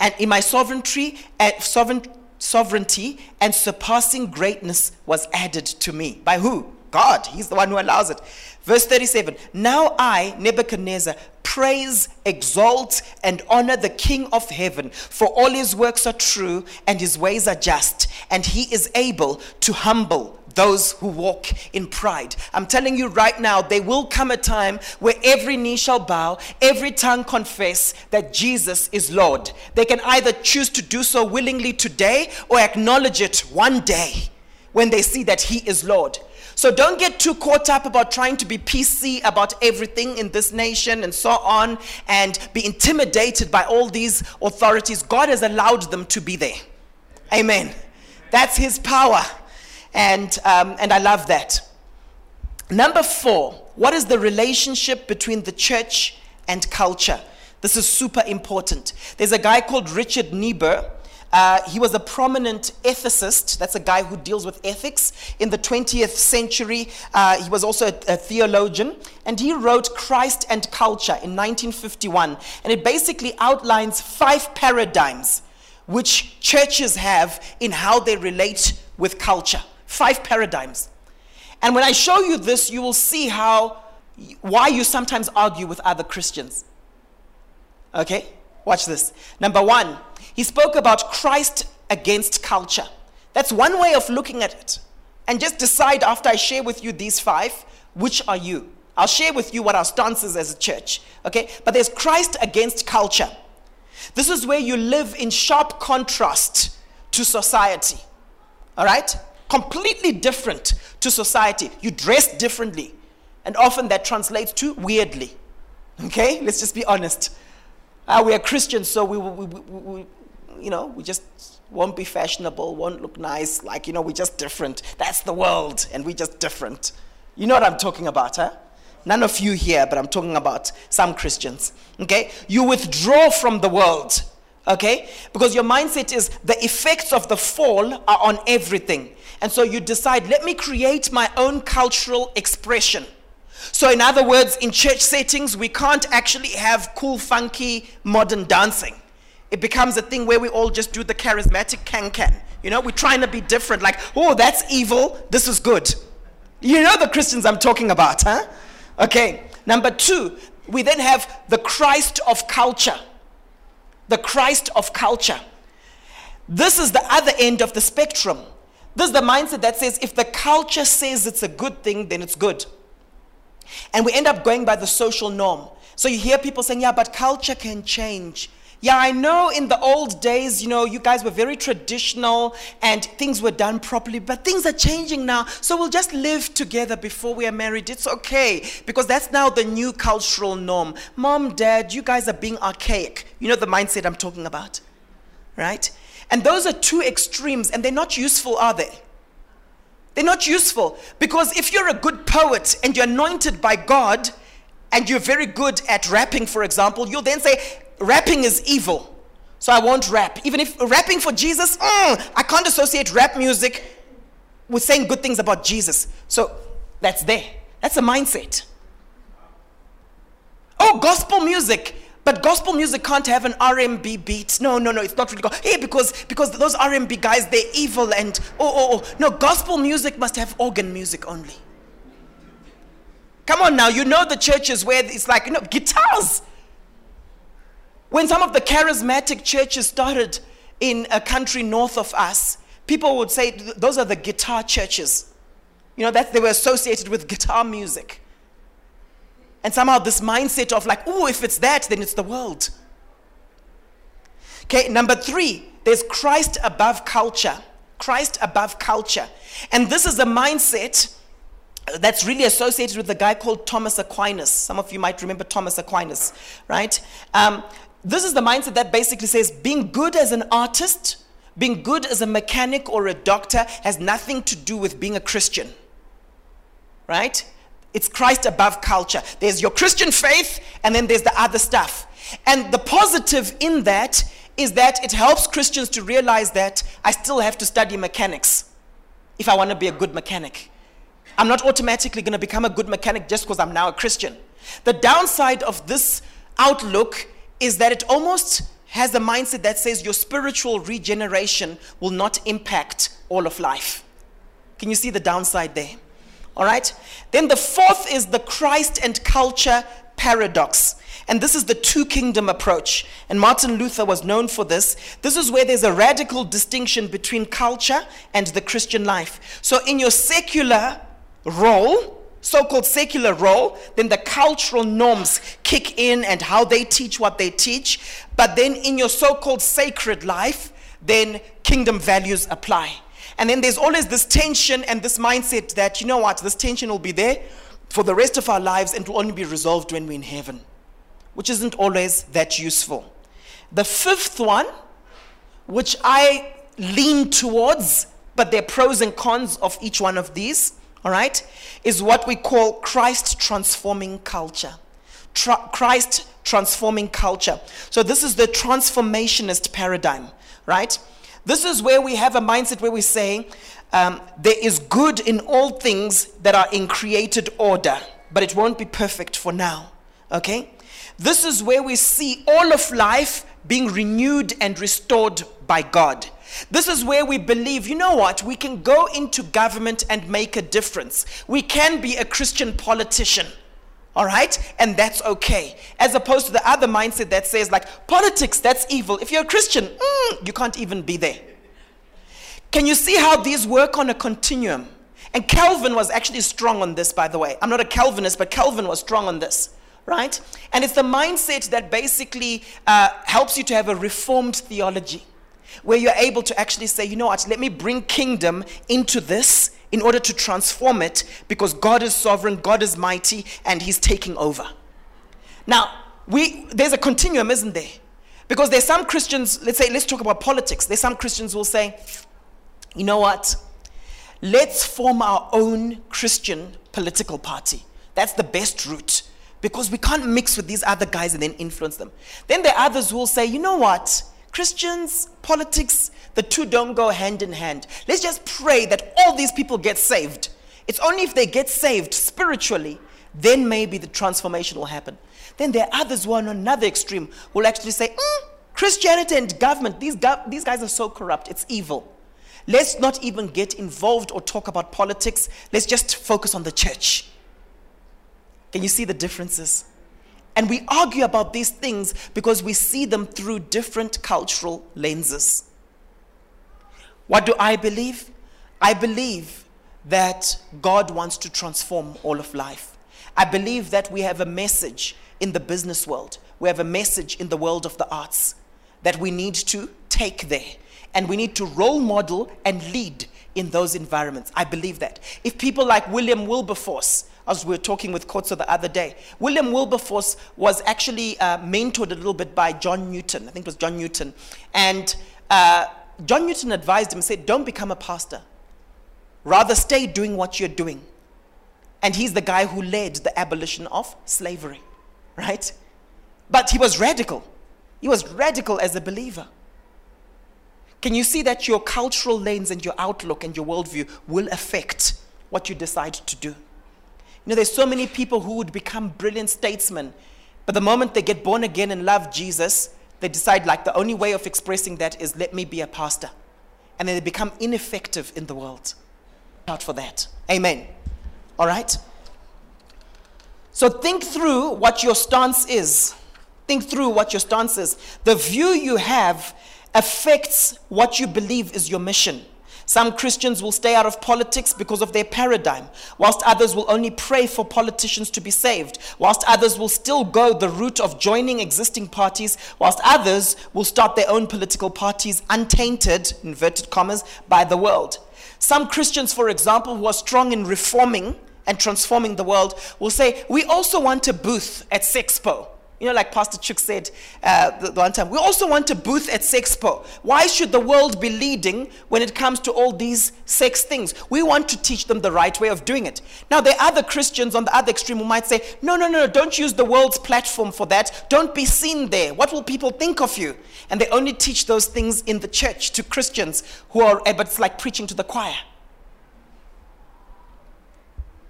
And in my sovereignty, uh, sovereign, sovereignty and surpassing greatness was added to me. By who? God. He's the one who allows it. Verse 37 Now I, Nebuchadnezzar, praise, exalt, and honor the King of heaven, for all his works are true and his ways are just, and he is able to humble those who walk in pride. I'm telling you right now, there will come a time where every knee shall bow, every tongue confess that Jesus is Lord. They can either choose to do so willingly today or acknowledge it one day when they see that He is Lord. So don't get too caught up about trying to be PC about everything in this nation and so on and be intimidated by all these authorities. God has allowed them to be there. Amen. That's His power. And, um, and I love that. Number four, what is the relationship between the church and culture? This is super important. There's a guy called Richard Niebuhr. Uh, he was a prominent ethicist. That's a guy who deals with ethics in the 20th century. Uh, he was also a, a, theologian. And he wrote Christ and Culture in 1951. And it basically outlines five paradigms which churches have in how they relate with culture. Five paradigms. And when I show you this, you will see how why you sometimes argue with other Christians. Okay? Watch this. Number 1, he spoke about Christ against culture. That's one way of looking at it. And just decide after I share with you these five, which are you? I'll share with you what our stance is as a church. Okay? But there's Christ against culture. This is where you live in sharp contrast to society. All right? Completely different to society. You dress differently. And often that translates to weirdly. Okay? Let's just be honest. Uh, we are Christians, so we, we, we, you know, we just won't be fashionable, won't look nice, like, you know, we're just different. That's the world, and we're just different. You know what I'm talking about, huh? None of you here, but I'm talking about some Christians. Okay? You withdraw from the world. Okay? Because your mindset is the effects of the fall are on everything. And so you decide, let me create my own cultural expression. So, in other words, in church settings, we can't actually have cool, funky, modern dancing. It becomes a thing where we all just do the charismatic can can. You know, we're trying to be different, like, oh, that's evil, this is good. You know the Christians I'm talking about, huh? Okay, number two, we then have the Christ of culture. The Christ of culture. This is the other end of the spectrum. This is the mindset that says if the culture says it's a good thing, then it's good. And we end up going by the social norm. So you hear people saying, yeah, but culture can change. Yeah, I know in the old days, you know, you guys were very traditional and things were done properly, but things are changing now. So we'll just live together before we are married. It's okay because that's now the new cultural norm. Mom, dad, you guys are being archaic. You know the mindset I'm talking about, right? And those are two extremes and they're not useful, are they? They're not useful because if you're a good poet and you're anointed by God and you're very good at rapping, for example, you'll then say, rapping is evil. So I won't rap. Even if rapping for Jesus, mm, I can't associate rap music with saying good things about Jesus. So that's there. That's a mindset. Oh, gospel music. But gospel music can't have an R&B beat. No, no, no, it's not really. Go- hey, because because those R&B guys, they're evil and oh, oh, oh. No, gospel music must have organ music only. Come on now, you know the churches where it's like you know guitars. When some of the charismatic churches started in a country north of us, people would say those are the guitar churches. You know that they were associated with guitar music. And somehow this mindset of like, oh, if it's that, then it's the world. Okay, number three, there's Christ above culture. Christ above culture. And this is a mindset that's really associated with a guy called Thomas Aquinas. Some of you might remember Thomas Aquinas, right? Um, this is the mindset that basically says being good as an artist, being good as a mechanic or a doctor has nothing to do with being a Christian, right? It's Christ above culture. There's your Christian faith, and then there's the other stuff. And the positive in that is that it helps Christians to realize that I still have to study mechanics if I want to be a good mechanic. I'm not automatically going to become a good mechanic just because I'm now a Christian. The downside of this outlook is that it almost has a mindset that says your spiritual regeneration will not impact all of life. Can you see the downside there? All right? Then the fourth is the Christ and culture paradox. And this is the two kingdom approach. And Martin Luther was known for this. This is where there's a radical distinction between culture and the Christian life. So, in your secular role, so called secular role, then the cultural norms kick in and how they teach what they teach. But then in your so called sacred life, then kingdom values apply. And then there's always this tension and this mindset that, you know what, this tension will be there for the rest of our lives and will only be resolved when we're in heaven, which isn't always that useful. The fifth one, which I lean towards, but there are pros and cons of each one of these, all right, is what we call Christ transforming culture. Christ transforming culture. So, this is the transformationist paradigm, right? This is where we have a mindset where we say um, there is good in all things that are in created order, but it won't be perfect for now. Okay? This is where we see all of life being renewed and restored by God. This is where we believe, you know what, we can go into government and make a difference. We can be a Christian politician. All right? And that's okay. As opposed to the other mindset that says, like, politics, that's evil. If you're a Christian, mm, you can't even be there. Can you see how these work on a continuum? And Calvin was actually strong on this, by the way. I'm not a Calvinist, but Calvin was strong on this, right? And it's the mindset that basically uh, helps you to have a reformed theology, where you're able to actually say, you know what, let me bring kingdom into this in order to transform it because God is sovereign, God is mighty, and He's taking over. Now, we, there's a continuum, isn't there? Because there's some Christians, let's say, let's talk about politics. There's some Christians will say, you know what? Let's form our own Christian political party. That's the best route because we can't mix with these other guys and then influence them. Then there are others who will say, you know what? Christians, politics, the two don't go hand in hand. Let's just pray that all these people get saved. It's only if they get saved spiritually, then maybe the transformation will happen. Then there are others who are on another extreme who will actually say, mm, Christianity and government, these, gov- these guys are so corrupt, it's evil. Let's not even get involved or talk about politics. Let's just focus on the church. Can you see the differences? And we argue about these things because we see them through different cultural lenses. What do I believe? I believe that God wants to transform all of life. I believe that we have a message in the business world, we have a message in the world of the arts that we need to take there. And we need to role model and lead in those environments. I believe that. If people like William Wilberforce, as we were talking with Kotso the other day, William Wilberforce was actually uh, mentored a little bit by John Newton. I think it was John Newton. And uh, John Newton advised him, said, Don't become a pastor. Rather, stay doing what you're doing. And he's the guy who led the abolition of slavery, right? But he was radical. He was radical as a believer. Can you see that your cultural lens and your outlook and your worldview will affect what you decide to do? You know, there's so many people who would become brilliant statesmen, but the moment they get born again and love Jesus, they decide like the only way of expressing that is let me be a pastor. And then they become ineffective in the world. Out for that. Amen. All right? So think through what your stance is. Think through what your stance is. The view you have affects what you believe is your mission. Some Christians will stay out of politics because of their paradigm, whilst others will only pray for politicians to be saved, whilst others will still go the route of joining existing parties, whilst others will start their own political parties untainted, inverted commas, by the world. Some Christians, for example, who are strong in reforming and transforming the world, will say, We also want a booth at Sexpo. You know, like Pastor Chuk said uh, the, the, one time, we also want a booth at Sexpo. Why should the world be leading when it comes to all these sex things? We want to teach them the right way of doing it. Now, there are other Christians on the other extreme who might say, no, no, no, don't use the world's platform for that. Don't be seen there. What will people think of you? And they only teach those things in the church to Christians who are, eh, but it's like preaching to the choir.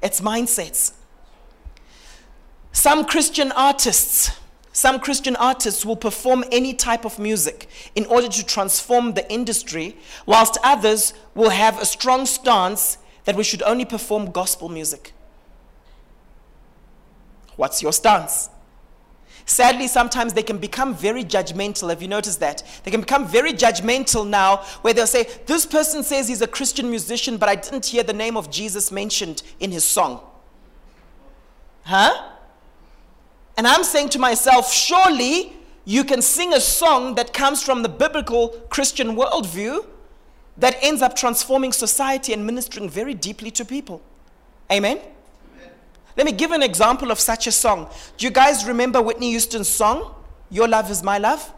It's mindsets. Some Christian artists, some Christian artists will perform any type of music in order to transform the industry, whilst others will have a strong stance that we should only perform gospel music. What's your stance? Sadly, sometimes they can become very judgmental. Have you noticed that? They can become very judgmental now, where they'll say, This person says he's a Christian musician, but I didn't hear the name of Jesus mentioned in his song. Huh? And I'm saying to myself, surely you can sing a song that comes from the biblical Christian worldview that ends up transforming society and ministering very deeply to people. Amen? Amen? Let me give an example of such a song. Do you guys remember Whitney Houston's song, Your Love is My Love?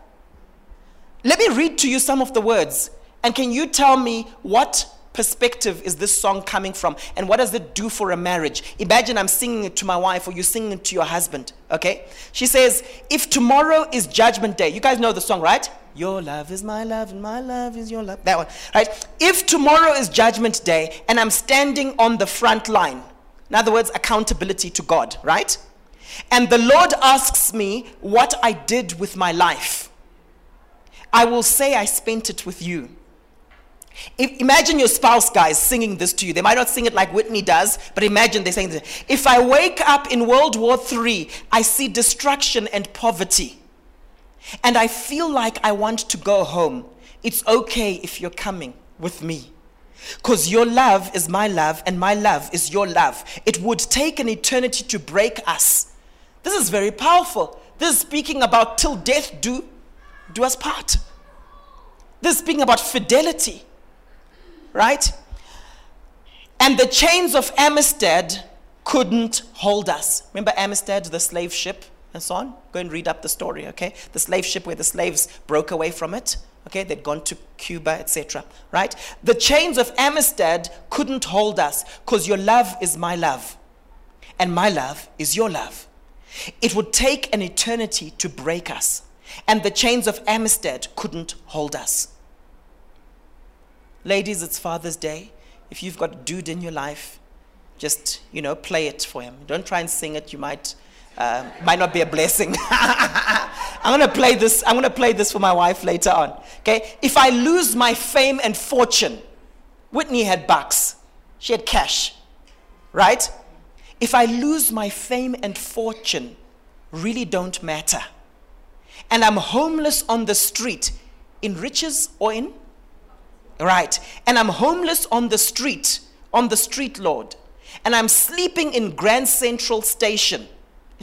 Let me read to you some of the words. And can you tell me what perspective is this song coming from? And what does it do for a marriage? Imagine I'm singing it to my wife or you're singing it to your husband, okay? She says, If tomorrow is judgment day, you guys know the song, right? Your love is my love and my love is your love. That one, right? If tomorrow is judgment day and I'm standing on the front line, in other words, accountability to God, right? And the Lord asks me what I did with my life. I will say I spent it with you. If, imagine your spouse, guys, singing this to you. They might not sing it like Whitney does, but imagine they're saying this. If I wake up in World War III, I see destruction and poverty, and I feel like I want to go home. It's okay if you're coming with me. Because your love is my love, and my love is your love. It would take an eternity to break us. This is very powerful. This is speaking about till death do, do us part. This is speaking about fidelity right? And the chains of Amistad couldn't hold us. Remember Amistad, the slave ship? and so on. Go and read up the story, okay? The slave ship where the slaves broke away from it. Okay, they'd gone to Cuba, etc. Right? The chains of Amistad couldn't hold us because your love is my love, and my love is your love. It would take an eternity to break us, and the chains of Amistad couldn't hold us. Ladies, it's Father's Day. If you've got a dude in your life, just you know, play it for him. Don't try and sing it. You might uh, might not be a blessing. (laughs) I'm gonna play this. I'm gonna play this for my wife later on. Okay. If I lose my fame and fortune, Whitney had bucks. She had cash, right? If I lose my fame and fortune, really don't matter. And I'm homeless on the street, in riches or in? Right. And I'm homeless on the street, on the street, Lord. And I'm sleeping in Grand Central Station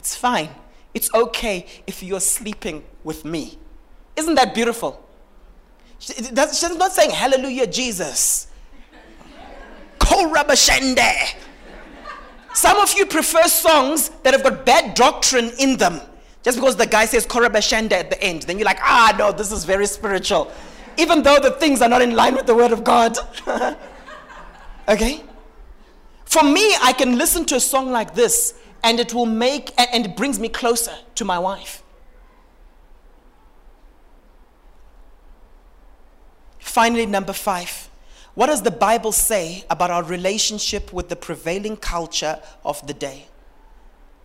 it's fine. It's okay if you're sleeping with me. Isn't that beautiful? She's not saying, Hallelujah, Jesus. Korabashende. Some of you prefer songs that have got bad doctrine in them. Just because the guy says Korabashende at the end, then you're like, ah, no, this is very spiritual. Even though the things are not in line with the word of God. (laughs) okay? For me, I can listen to a song like this and it will make and it brings me closer to my wife. Finally, number five. What does the Bible say about our relationship with the prevailing culture of the day?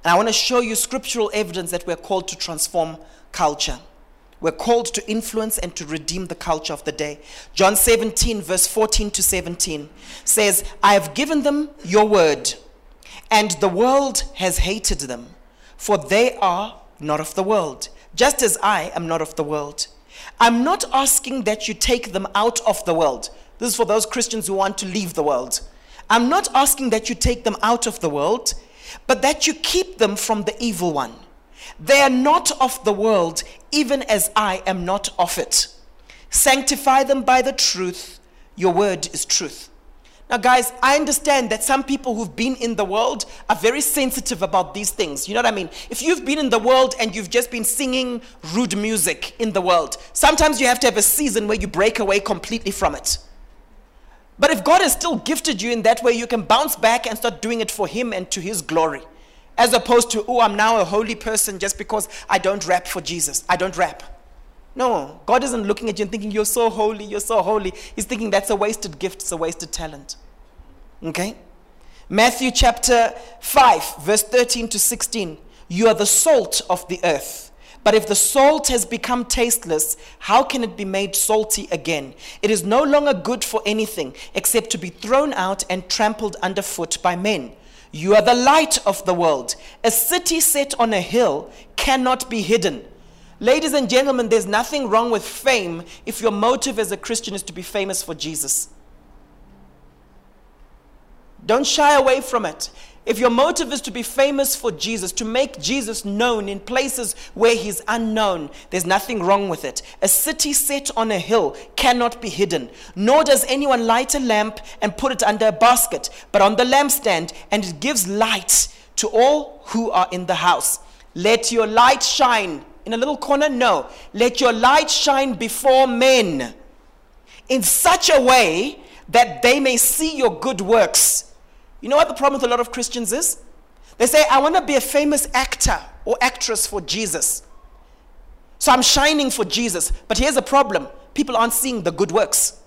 And I want to show you scriptural evidence that we're called to transform culture. We're called to influence and to redeem the culture of the day. John 17, verse 14 to 17 says, I have given them your word and the world has hated them, for they are not of the world, just as I am not of the world. I'm not asking that you take them out of the world. This is for those Christians who want to leave the world. I'm not asking that you take them out of the world, but that you keep them from the evil one. They are not of the world, even as I am not of it. Sanctify them by the truth. Your word is truth. Now, guys, I understand that some people who've been in the world are very sensitive about these things. You know what I mean? If you've been in the world and you've just been singing rude music in the world, sometimes you have to have a season where you break away completely from it. But if God has still gifted you in that way, you can bounce back and start doing it for Him and to His glory. As opposed to, oh, I'm now a holy person just because I don't rap for Jesus. I don't rap. No, God isn't looking at you and thinking, You're so holy, you're so holy. He's thinking that's a wasted gift, it's a wasted talent. Okay? Matthew chapter 5, verse 13 to 16. You are the salt of the earth. But if the salt has become tasteless, how can it be made salty again? It is no longer good for anything except to be thrown out and trampled underfoot by men. You are the light of the world. A city set on a hill cannot be hidden. Ladies and gentlemen, there's nothing wrong with fame if your motive as a Christian is to be famous for Jesus. Don't shy away from it. If your motive is to be famous for Jesus, to make Jesus known in places where he's unknown, there's nothing wrong with it. A city set on a hill cannot be hidden, nor does anyone light a lamp and put it under a basket, but on the lampstand, and it gives light to all who are in the house. Let your light shine. In a little corner? No. Let your light shine before men in such a way that they may see your good works you know what the problem with a lot of Christians is? They say, I want to be a famous actor or actress for Jesus. So I'm shining for Jesus. But here's the problem people aren't seeing the good works.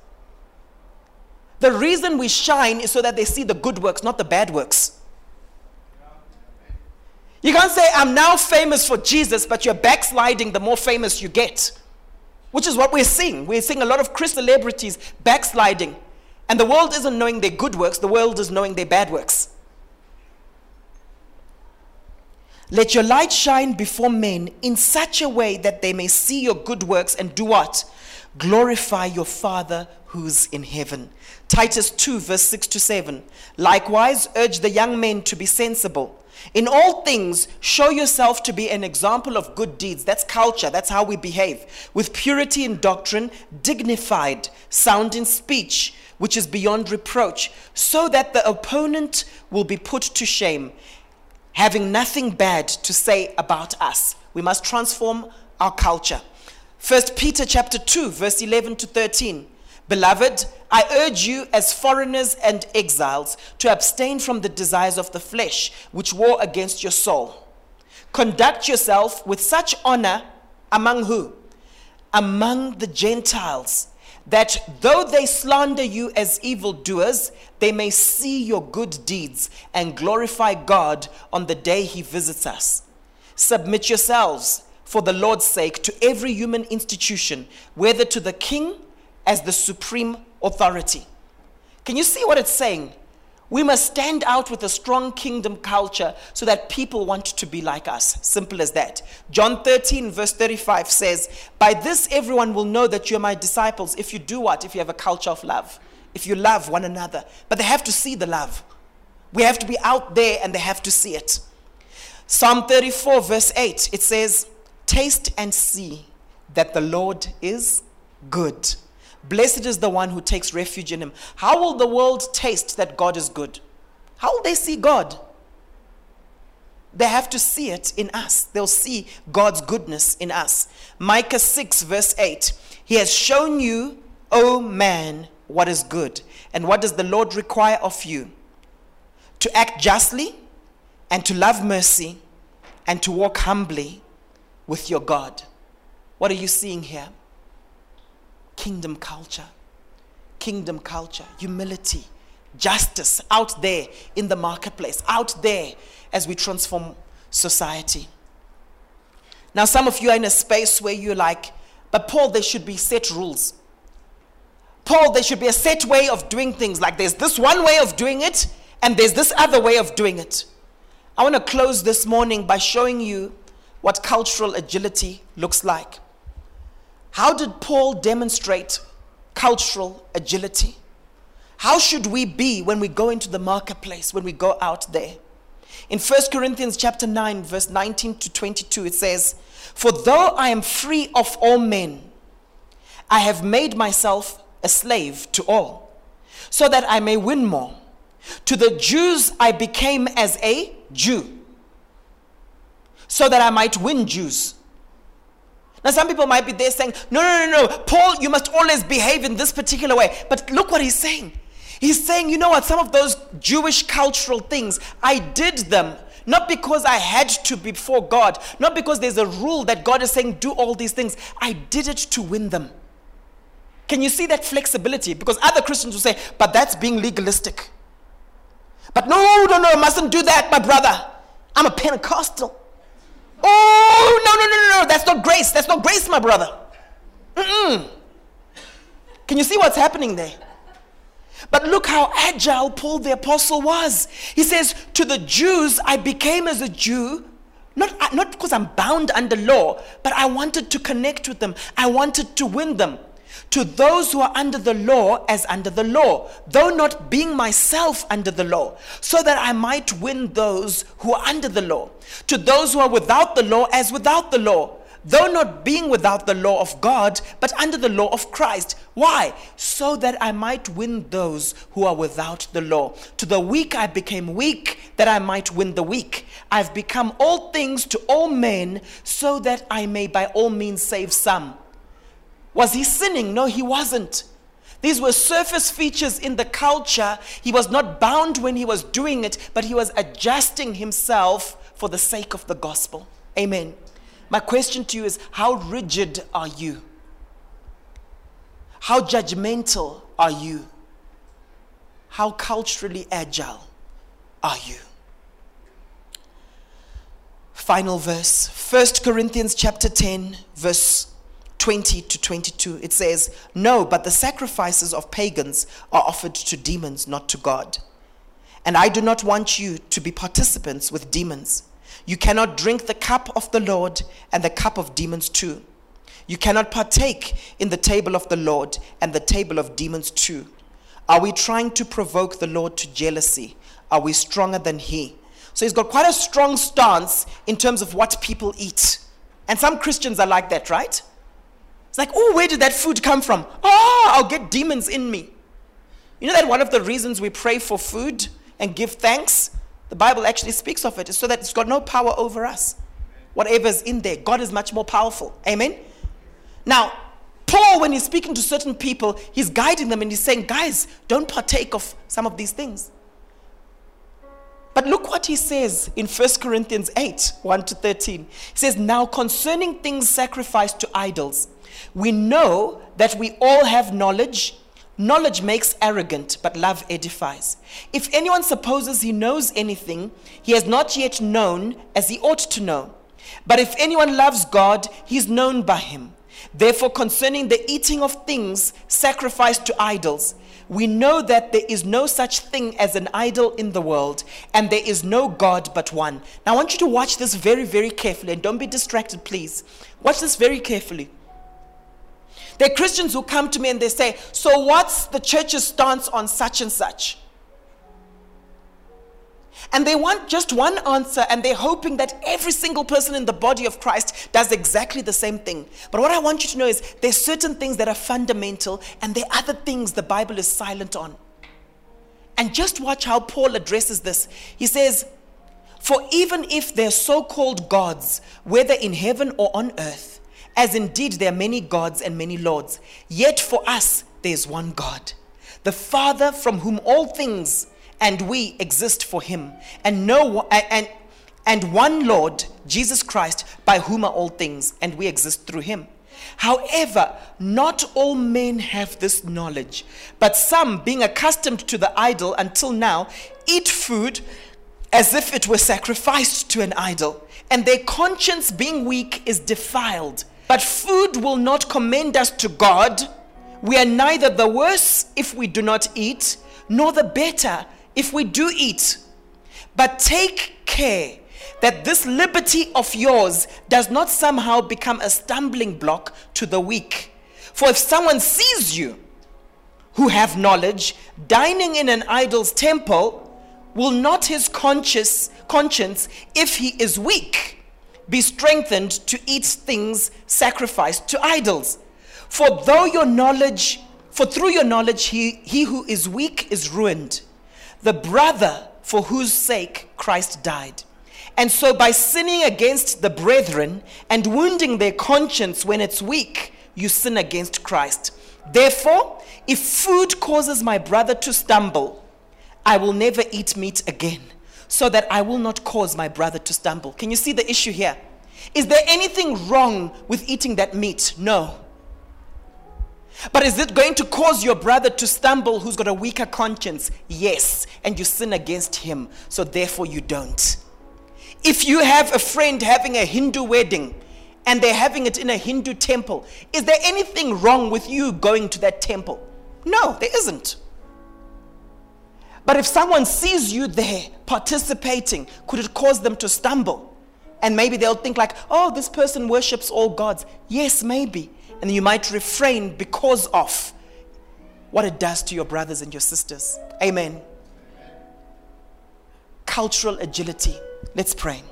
The reason we shine is so that they see the good works, not the bad works. You can't say, I'm now famous for Jesus, but you're backsliding the more famous you get. Which is what we're seeing. We're seeing a lot of Christ celebrities backsliding and the world isn't knowing their good works, the world is knowing their bad works. Let your light shine before men in such a way that they may see your good works and do what? Glorify your Father who's in heaven. Titus 2, verse 6 to 7. Likewise, urge the young men to be sensible. In all things, show yourself to be an example of good deeds. That's culture, that's how we behave. With purity in doctrine, dignified, sound in speech which is beyond reproach, so that the opponent will be put to shame. having nothing bad to say about us. We must transform our culture. First Peter chapter 2 verse 11 to 13. Beloved, I urge you as foreigners and exiles to abstain from the desires of the flesh which war against your soul. Conduct yourself with such honor among who? Among the Gentiles, that though they slander you as evildoers, they may see your good deeds and glorify God on the day he visits us. Submit yourselves for the Lord's sake to every human institution, whether to the king as the supreme authority. Can you see what it's saying? We must stand out with a strong kingdom culture so that people want to be like us. Simple as that. John 13, verse 35 says, By this everyone will know that you're my disciples if you do what? If you have a culture of love. If you love one another. But they have to see the love. We have to be out there and they have to see it. Psalm 34, verse 8, it says, Taste and see that the Lord is good. Blessed is the one who takes refuge in him. How will the world taste that God is good? How will they see God? They have to see it in us. They'll see God's goodness in us. Micah 6, verse 8. He has shown you, O man, what is good. And what does the Lord require of you? To act justly and to love mercy and to walk humbly with your God. What are you seeing here? Kingdom culture. Kingdom culture, humility, justice out there in the marketplace, out there as we transform society. Now, some of you are in a space where you're like, but Paul, there should be set rules. Paul, there should be a set way of doing things. Like there's this one way of doing it, and there's this other way of doing it. I want to close this morning by showing you what cultural agility looks like. How did Paul demonstrate cultural agility? How should we be when we go into the marketplace, when we go out there? In 1 Corinthians chapter 9 verse 19 to 22 it says, "For though I am free of all men, I have made myself a slave to all, so that I may win more. To the Jews I became as a Jew, so that I might win Jews." Now, some people might be there saying, no, no, no, no, Paul, you must always behave in this particular way. But look what he's saying. He's saying, you know what, some of those Jewish cultural things, I did them not because I had to before God, not because there's a rule that God is saying, do all these things. I did it to win them. Can you see that flexibility? Because other Christians will say, but that's being legalistic. But no, no, no, mustn't do that, my brother. I'm a Pentecostal. Oh, no, no, no, no, no. That's not grace. That's not grace, my brother. Mm-mm. Can you see what's happening there? But look how agile Paul the apostle was. He says, To the Jews, I became as a Jew, not, uh, not because I'm bound under law, but I wanted to connect with them. I wanted to win them to those who are under the law as under the law, though not being myself under the law, so that I might win those who are under the law. To those who are without the law as without the law, though not being without the law of God, but under the law of Christ. Why? So that I might win those who are without the law. To the weak I became weak, that I might win the weak. I've become all things to all men, so that I may by all means save some. Was he sinning? No, he wasn't. These were surface features in the culture. He was not bound when he was doing it, but he was adjusting himself for the sake of the gospel. Amen. My question to you is how rigid are you? How judgmental are you? How culturally agile are you? Final verse, 1 Corinthians chapter 10, verse 20 to 22, it says, No, but the sacrifices of pagans are offered to demons, not to God. And I do not want you to be participants with demons. You cannot drink the cup of the Lord and the cup of demons too. You cannot partake in the table of the Lord and the table of demons too. Are we trying to provoke the Lord to jealousy? Are we stronger than He? So he's got quite a strong stance in terms of what people eat. And some Christians are like that, right? It's like, oh, where did that food come from? Oh, I'll get demons in me. You know that one of the reasons we pray for food and give thanks The Bible actually speaks of it, is so that it's got no power over us. Whatever's in there, God is much more powerful. Amen? Now, Paul, when he's speaking to certain people, he's guiding them and he's saying, guys, don't partake of some of these things. But look what he says in 1 Corinthians 8 1 to 13. He says, Now concerning things sacrificed to idols, we know that we all have knowledge. Knowledge makes arrogant, but love edifies. If anyone supposes he knows anything, he has not yet known as he ought to know. But if anyone loves God, he is known by him. Therefore, concerning the eating of things sacrificed to idols, we know that there is no such thing as an idol in the world, and there is no God but one. Now, I want you to watch this very, very carefully, and don't be distracted, please. Watch this very carefully. There are Christians who come to me and they say, So, what's the church's stance on such and such? And they want just one answer, and they're hoping that every single person in the body of Christ does exactly the same thing. But what I want you to know is there's certain things that are fundamental, and there are other things the Bible is silent on. And just watch how Paul addresses this. He says, For even if they're so called gods, whether in heaven or on earth, as indeed there are many gods and many lords, yet for us there's one God, the Father from whom all things and we exist for him and no and and one lord jesus christ by whom are all things and we exist through him. However not all men have this knowledge but some being accustomed to the idol until now eat food as if it were sacrificed to an idol and their conscience being weak is defiled but food will not commend us to god we are neither the worse if we do not eat nor the better if we do eat. But take care that this liberty of yours does not somehow become a stumbling block to the weak. For if someone sees you who have knowledge dining in an idol's temple, will not his conscience, conscience, if he is weak, be strengthened to eat things sacrificed to idols? For though your knowledge, for through your knowledge, he, he who is weak is ruined the brother for whose sake Christ died. And so, by sinning against the brethren and wounding their conscience when it's weak, you sin against Christ. Therefore, if food causes my brother to stumble, I will never eat meat again, so that I will not cause my brother to stumble. Can you see the issue here? Is there anything wrong with eating that meat? No. But is it going to cause your brother to stumble who's got a weaker conscience? Yes. And you sin against him. So therefore you don't. If you have a friend having a Hindu wedding and they're having it in a Hindu temple, is there anything wrong with you going to that temple? No, there isn't. But if someone sees you there participating, could it cause them to stumble? And maybe they'll think like, "Oh, this person worships all gods." Yes, maybe and you might refrain because of what it does to your brothers and your sisters. Amen. Cultural agility. Let's pray.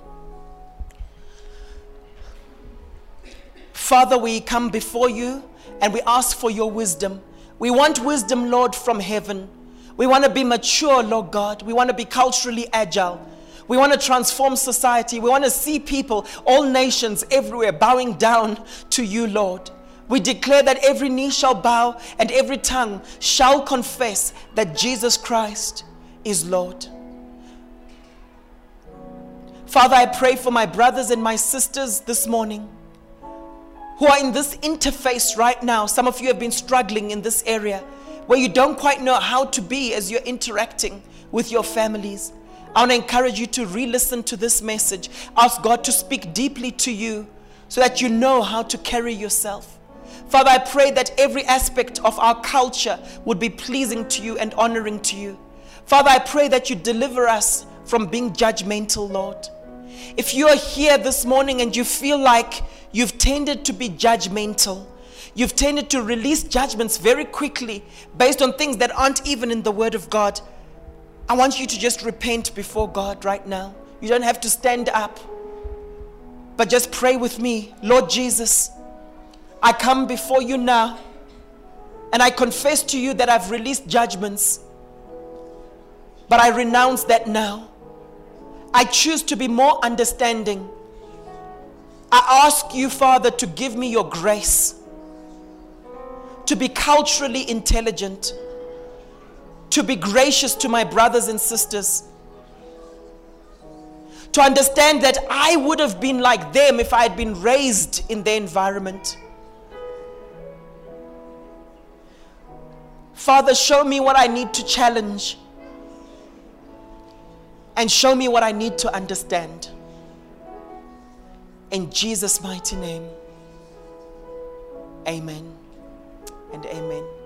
Father, we come before you and we ask for your wisdom. We want wisdom, Lord, from heaven. We want to be mature, Lord God. We want to be culturally agile. We want to transform society. We want to see people, all nations, everywhere, bowing down to you, Lord. We declare that every knee shall bow and every tongue shall confess that Jesus Christ is Lord. Father, I pray for my brothers and my sisters this morning who are in this interface right now. Some of you have been struggling in this area where you don't quite know how to be as you're interacting with your families. I want to encourage you to re listen to this message. Ask God to speak deeply to you so that you know how to carry yourself. Father, I pray that every aspect of our culture would be pleasing to you and honoring to you. Father, I pray that you deliver us from being judgmental, Lord. If you are here this morning and you feel like you've tended to be judgmental, you've tended to release judgments very quickly based on things that aren't even in the Word of God, I want you to just repent before God right now. You don't have to stand up, but just pray with me. Lord Jesus, I come before you now and I confess to you that I've released judgments. But I renounce that now. I choose to be more understanding. I ask you, Father, to give me your grace to be culturally intelligent, to be gracious to my brothers and sisters, to understand that I would have been like them if I had been raised in their environment. Father, show me what I need to challenge and show me what I need to understand. In Jesus' mighty name, amen and amen.